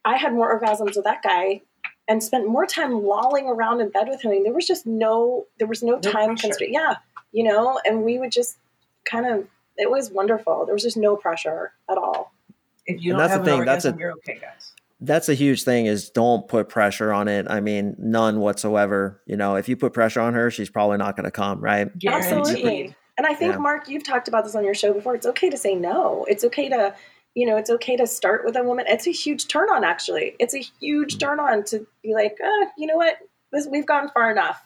I had more orgasms with that guy and spent more time lolling around in bed with him. And there was just no, there was no, No time pressure. constraint. Yeah, you know, and we would just kind of. It was wonderful. There was just no pressure at all. If you And don't that's the have an thing, that's a- you're okay guys That's a huge thing is don't put pressure on it. I mean, none whatsoever. You know, if you put pressure on her, she's probably not going to come, right? Absolutely. Guaranteed. And I think, Yeah. Mark, you've talked about this on your show before. It's okay to say no. It's okay to, you know, it's okay to start with a woman. It's a huge turn on, actually. It's a Mm. huge turn on to be like, uh, you know what? This, we've gone far enough.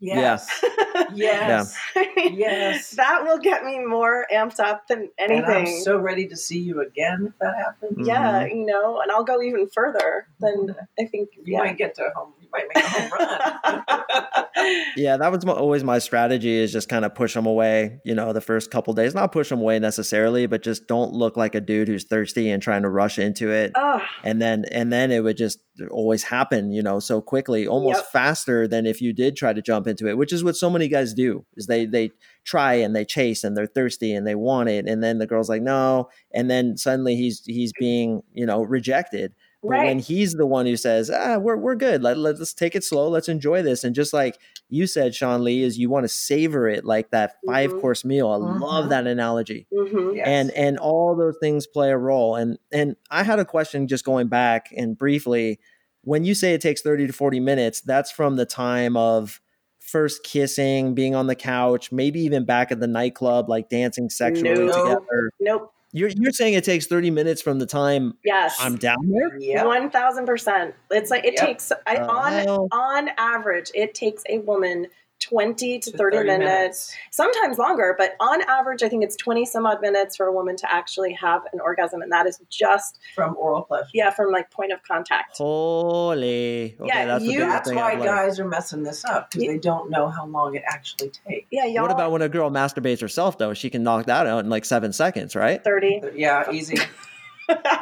Yes yes Yes. That will get me more amped up than and i'm anything. so ready to see you again if that happens yeah, Mm-hmm. you know, and I'll go even further than I think. you yeah. might get to home you might make a home run Yeah, that was my, always my strategy is just kind of push them away, you know, the first couple days. Not push them away necessarily, but just don't look like a dude who's thirsty and trying to rush into it. oh, and then and then it would just always happen you know so quickly almost Yep. faster than if you did try to jump into it which is what so many guys do is they they try and they chase and they're thirsty and they want it and then the girl's like no and then suddenly he's he's being you know rejected But Right. when he's the one who says, "Ah, we're we're good. Let let's take it slow. Let's enjoy this." And just like you said, Seanlai, is you want to savor it like that five Mhm. course meal. I love Mhm. that analogy. hmm Yes. And and all those things play a role. And and I had a question just going back and briefly. When you say it takes thirty to forty minutes, that's from the time of first kissing, being on the couch, maybe even back at the nightclub, like dancing sexually No. together. Nope. You're you're saying it takes 30 minutes from the time Yes. I'm down there? Yep. One thousand percent. It's like it Yep. takes I, Oh, on on average it takes a woman twenty to, To 30, minutes, sometimes longer, but on average I think it's twenty some odd minutes for a woman to actually have an orgasm, and that is just from oral pleasure. yeah from like point of contact. Holy. Okay, Yeah, that's you- That's why I've guys are messing this up because they don't know how long it actually takes. Yeah, y'all. What about when a girl masturbates herself though? She can knock that out in like seven seconds, right? thirty? Yeah, easy.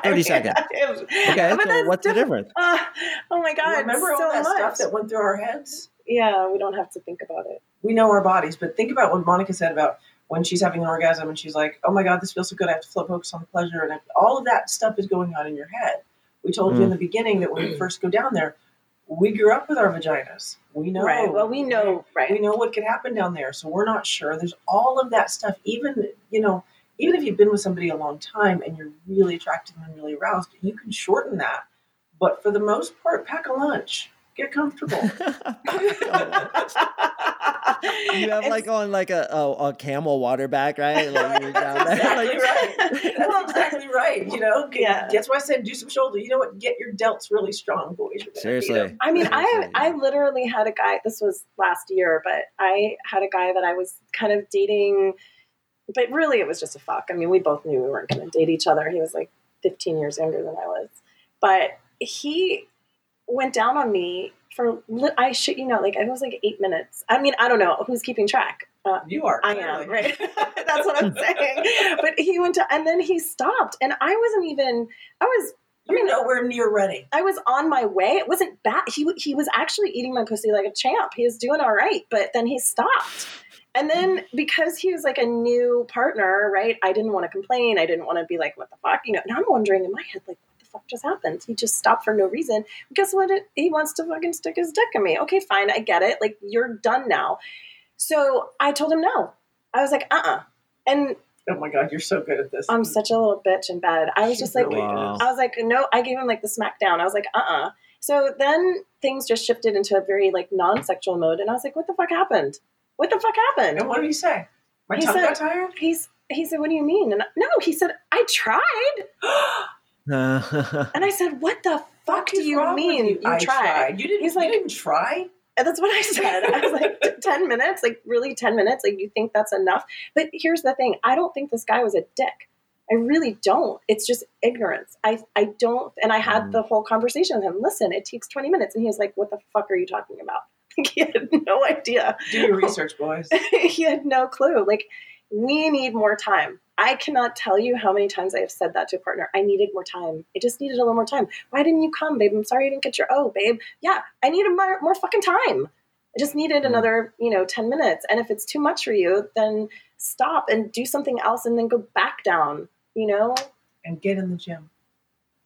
30 seconds. Okay, But so that's what's the difference? Ah, oh my god! Remember all so that much. stuff that went through our heads? Yeah, we don't have to think about it. We know our bodies, but think about what Monica said about when she's having an orgasm and she's like, "Oh my god, this feels so good. I have to flip focus on the pleasure," and all of that stuff is going on in your head. We told you Mm. in the beginning that when you first go down there, we grew up with our vaginas. We know, Right. Well, we know. Right. we know what could happen down there so we're not sure there's all of that stuff even you know even if you've been with somebody a long time and you're really attracted and really aroused you can shorten that but for the most part pack a lunch get comfortable you have like on like a, a, a camel water back, right? Like you're there. exactly like- right that's exactly right you know Yeah. that's why i said do some shoulder you know what get your delts really strong boys You're gonna beat 'em. Seriously. I mean, I Seriously, I yeah. literally had a guy. This was last year, but I had a guy that I was kind of dating. But really, it was just a fuck. I mean, we both knew we weren't going to date each other. He was like 15 years younger than I was, but he went down on me for I shit you know, like it was like eight minutes. I mean, I don't know who's keeping track. Uh, you are I clearly. am right. That's what I'm saying. But he went to, and then he stopped, and I wasn't even. I was you're nowhere near ready I was on my way. It wasn't bad. He he was actually eating my pussy like a champ. He was doing all right, but then he stopped. And then because he was like a new partner, right? I didn't want to complain. I didn't want to be like, "What the fuck?" You know. And I'm wondering in my head, like, "What the fuck just happened?" He just stopped for no reason. Guess what? It, he wants to fucking stick his dick in me. Okay, fine. I get it. Like you're done now. So I told him no. I was like, "Uh, uh And oh my god you're so good at this I'm such a little bitch in bed. I was She just like, really Wow. I was like, no, I gave him like the smackdown. I was like, uh uh So then things just shifted into a very like non sexual mode. And I was like, what the fuck happened? What the fuck happened? and what did he say my He tongue said- got tired He's, he said, what do you mean? And no, he said, I tried. And I said, what the fuck do you mean you, I tried? You didn't. He's you like- didn't try. And that's what I said. I was like, "T- 10 minutes? Like, really, 10 minutes? Like, you think that's enough? But here's the thing I don't think this guy was a dick. I really don't. It's just ignorance. I, I don't. And I had Mm. the whole conversation with him. Listen, it takes 20 minutes. And he was like, what the fuck are you talking about? Like, he had no idea. Do your research, boys. he had no clue. Like, we need more time. I cannot tell you how many times I have said that to a partner. I needed more time. I just needed a little more time. Why didn't you come, babe? I'm sorry you didn't get your oh, babe. Yeah, I needed more, more fucking time. I just needed Mm. another, you know, 10 minutes. And if it's too much for you, then stop and do something else and then go back down, you know? and get in the gym.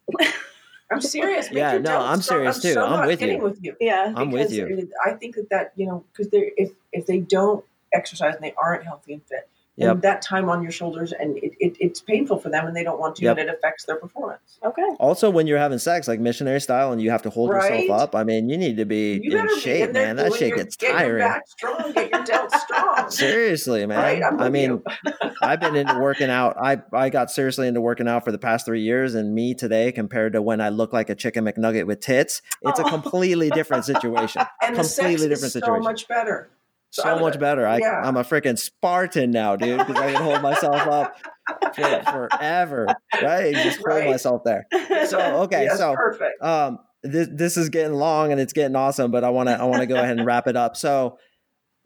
I'm serious. Make Yeah, no, I'm strong. serious too. so I'm with you. With you. Yeah. I'm with you. I think that that you know because they if if they don't exercise and they aren't healthy and fit, Yep. that time on your shoulders and it, it, it's painful for them and they don't want to Yep. and it affects their performance. Okay. Also, when you're having sex, like missionary style, and you have to hold Right? yourself up, I mean, you need to be You in be shape, in man. That shit gets get Your tiring. back strong, get your delts strong. Seriously, man. Right? I mean. I've been into working out. I I got seriously into working out for the past three years, and me today compared to when I look like a chicken McNugget with tits, it's a Oh. completely different situation. and the sex completely is different so situation. much better. So much better. I, yeah. I'm a freaking Spartan now, dude, because I can hold myself up for, forever, right? Just hold Right. myself there. So okay, Yes, so perfect. um this this is getting long and it's getting awesome but i want to i want to go ahead and wrap it up so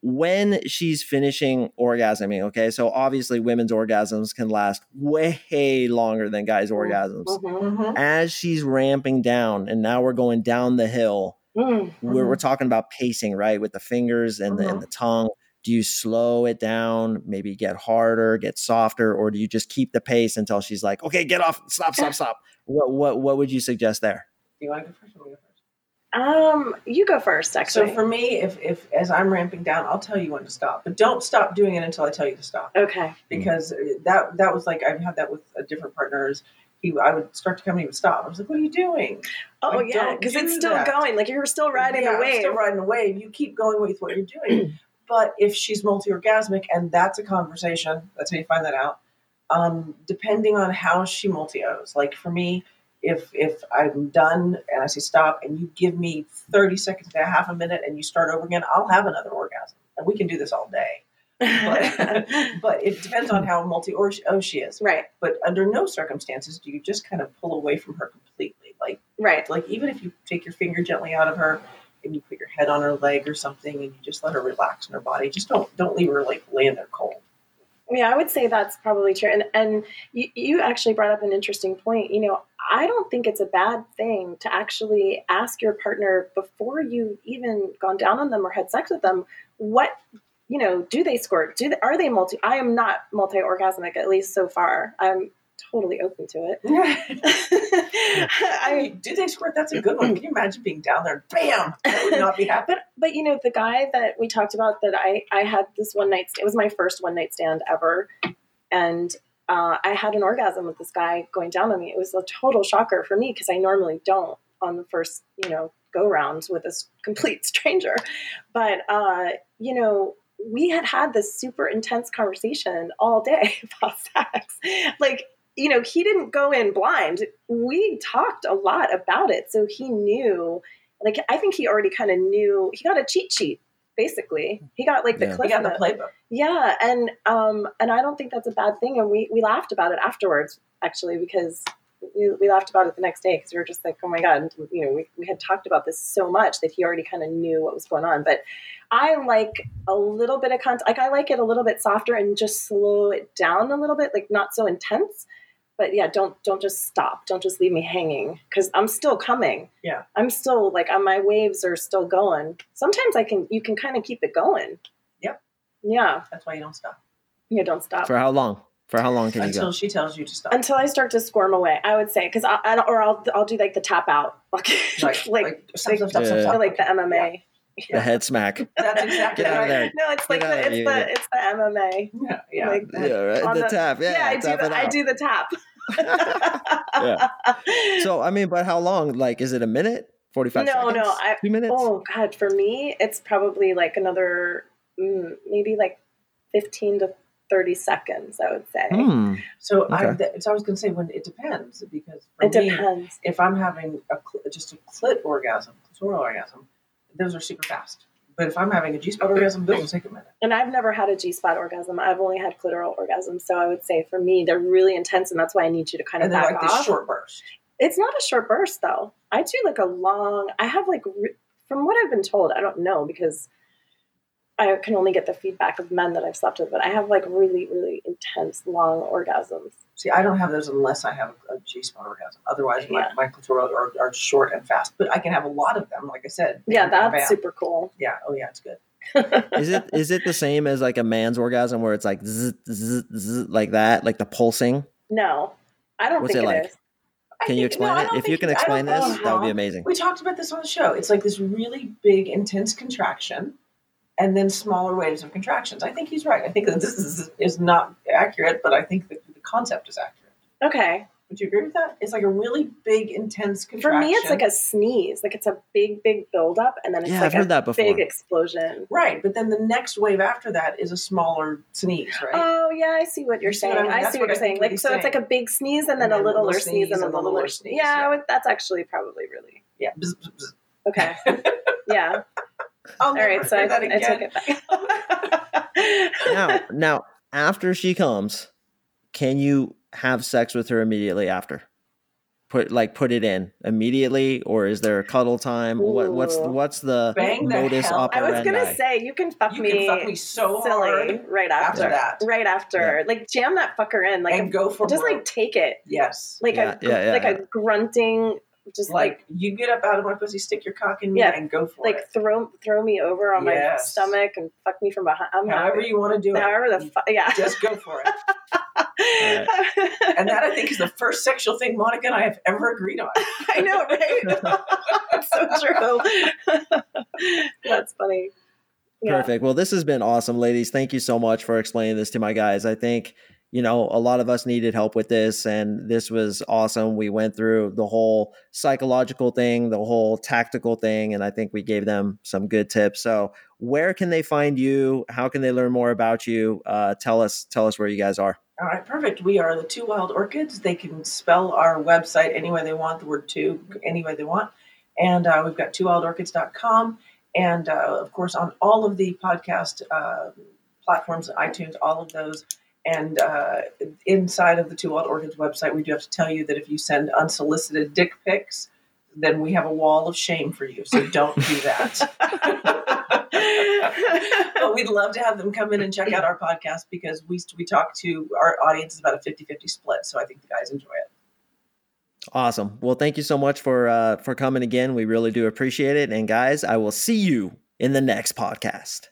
when she's finishing orgasming okay so obviously women's orgasms can last way longer than guys orgasms Mhm. Mhm. as she's ramping down and now we're going down the hill Mm. we're, we're talking about pacing right with the fingers and the, and the tongue do you slow it down maybe get harder get softer or do you just keep the pace until she's like okay get off stop stop stop what what what would you suggest there Do you want to go first? Or go first? Um, you go first, actually. So for me, if if as I'm ramping down, I'll tell you when to stop, but don't stop doing it until I tell you to stop. okay. Because that that was like I've had that with a different partners. He, I would start to come and he would stop. I was like, "What are you doing?" Oh Like, yeah, because do it's still that. going. Like you're still riding yeah, the wave. Still riding the wave. You keep going with what you're doing. but if she's multi-orgasmic, and that's a conversation, that's how you find that out. Um, depending on how she multi-os. Like for me, if if I'm done and I say stop, and you give me 30 seconds to half a minute, and you start over again, I'll have another orgasm, and we can do this all day. But, but it depends on how multi-o she is. right, But under no circumstances do you just kind of pull away from her completely. Like right. like even if you take your finger gently out of her and you put your head on her leg or something and you just let her relax in her body just don't don't leave her like laying there cold Yeah, I would say that's probably true. And and you, you actually brought up an interesting point. You know, I don't think it's a bad thing to actually ask your partner before you've even gone down on them or had sex with them, what you know, do they squirt? Do they, are they multi? I am not multi orgasmic, at least so far. I'm totally open to it. I mean, do they squirt that's a good one can you imagine being down there bam that would not be happening but but you know the guy that we talked about that I I had this one night stand. It was my first one night stand ever, and uh, I had an orgasm with this guy going down on me. It was a total shocker for me because I normally don't on the first you know go round with a complete stranger, but uh, you know. We had had this super intense conversation all day about sex. Like, you know, he didn't go in blind. We talked a lot about it. So he knew like I think he already kind of knew he got a cheat sheet basically. He got like the Yeah. cliff we got the playbook Yeah, and um and I don't think that's a bad thing and we we laughed about it afterwards actually because we, we laughed about it the next day because we were just like, oh my god, you know, we, we had talked about this so much that he already kind of knew what was going on. But I like a little bit of content, like I like it a little bit softer and just slow it down a little bit, like not so intense. But yeah, don't don't just stop. Don't just leave me hanging because I'm still coming. Yeah. I'm still like on my waves are still going. Sometimes I can you can kind of keep it going. Yep. Yeah. that's why you don't stop Yeah. Don't stop For how long? For how long can you until she tells you to stop until I start to squirm away. I would say because I, I don't- or I'll I'll do like the tap out like like like like stop, stop, stop, Yeah. stop, stop. or like the MMA. The head smack. that's exactly Get out of right. there. No, it's like Get out the, it's here. the it's the MMA. yeah yeah Like, Yeah, right. The, the- tap. Yeah, Yeah, I do tap it the I do the tap. Yeah. So I mean, but how long? Like, is it a minute? Forty-five No, seconds? no, I- Two minutes? Oh God, for me, it's probably like another mm, maybe like fifteen to thirty seconds. I would say Hmm. so I, th- so I was going to say when it depends because for it me, depends. if I'm having a cl- just a clit orgasm, clitoral orgasm, those are super fast. But if I'm having a G spot orgasm, those will take a minute. And I've never had a G spot orgasm. I've only had clitoral orgasms. So I would say for me, they're really intense, and that's why I need you to kind of And they're back like off. this short burst. It's not a short burst though. I do like a long. I have like re- from what I've been told. I don't know because I can only get the feedback of men that I've slept with, but I have like really, really intense long orgasms. See, I don't have those unless I have a G spot orgasm. Otherwise, my, Yeah. my clitoral are, are short and fast. But I can have a lot of them, like I said. Yeah, that's super cool. Yeah. Oh, yeah, it's good. Is it is it the same as like a man's orgasm where it's like zzz, zzz, zzz, like that, like the pulsing? No, I don't What's think it it like? is. I Can you think- explain no, it? If you can explain this, that would be amazing. We talked about this on the show. It's like this really big, intense contraction, and then smaller waves of contractions. I think he's right. I think that this is is not accurate, but I think that the concept is accurate. Okay. Would you agree with that? It's like a really big, intense contraction. For me, it's like a sneeze. Like it's a big, big buildup, and then it's Yeah, like I've heard a that before. big explosion. right, but then the next wave after that is a smaller sneeze, right? Oh yeah, I see what you're You see what saying. I mean? I, see what what you're think saying. Like he's so, it's like a big sneeze and then And a then a littler little sneeze and sneeze a and littler littler sneeze. sneeze, Yeah, yeah. Would- that's actually probably really yeah. Bzz, bzz, bzz. okay. yeah. I'll All never right. So I, hear I took it back. now, now after she comes, can you have sex with her immediately after? Put like put it in immediately, or is there a cuddle time? What what's what's the Bang the modus hell- I was gonna say you can fuck You me. can fuck me so silly hard right after after. that. Right after, like jam that fucker in, like and go for just more. like take it, yes. like Yeah, a yeah, yeah, like yeah. a grunting, just like like you get up out of my pussy, stick your cock in me, Yeah. and go for like it. throw throw me over on my stomach and fuck me from behind. I'm However happy. you want to do it. However the fu- yeah. Just go for it. and that I think is the first sexual thing Monica and I have ever agreed on. I know, right? That's so true. That's funny. Yeah. Perfect. Well, this has been awesome, ladies. Thank you so much for explaining this to my guys. I think you know, a lot of us needed help with this, and this was awesome. We went through the whole psychological thing, the whole tactical thing, and I think we gave them some good tips. So, where can they find you? How can they learn more about you? Uh, tell us, tell us where you guys are. All right, perfect. We are the Two Wild Orchids. They can spell our website any way they want, the word two, any way they want. And uh, we've got twowildorchids.com. And uh, of course, on all of the podcast uh, platforms, iTunes, all of those, and uh, inside of the Two Wild Orchids website, we do have to tell you that if you send unsolicited dick pics, then we have a wall of shame for you. So don't do that. but we'd love to have them come in and check out our podcast because we, we talk to our audience is about a 50 50 split. So I think the guys enjoy it. Awesome. Well, thank you so much for uh, for coming again. We really do appreciate it. And guys, I will see you in the next podcast.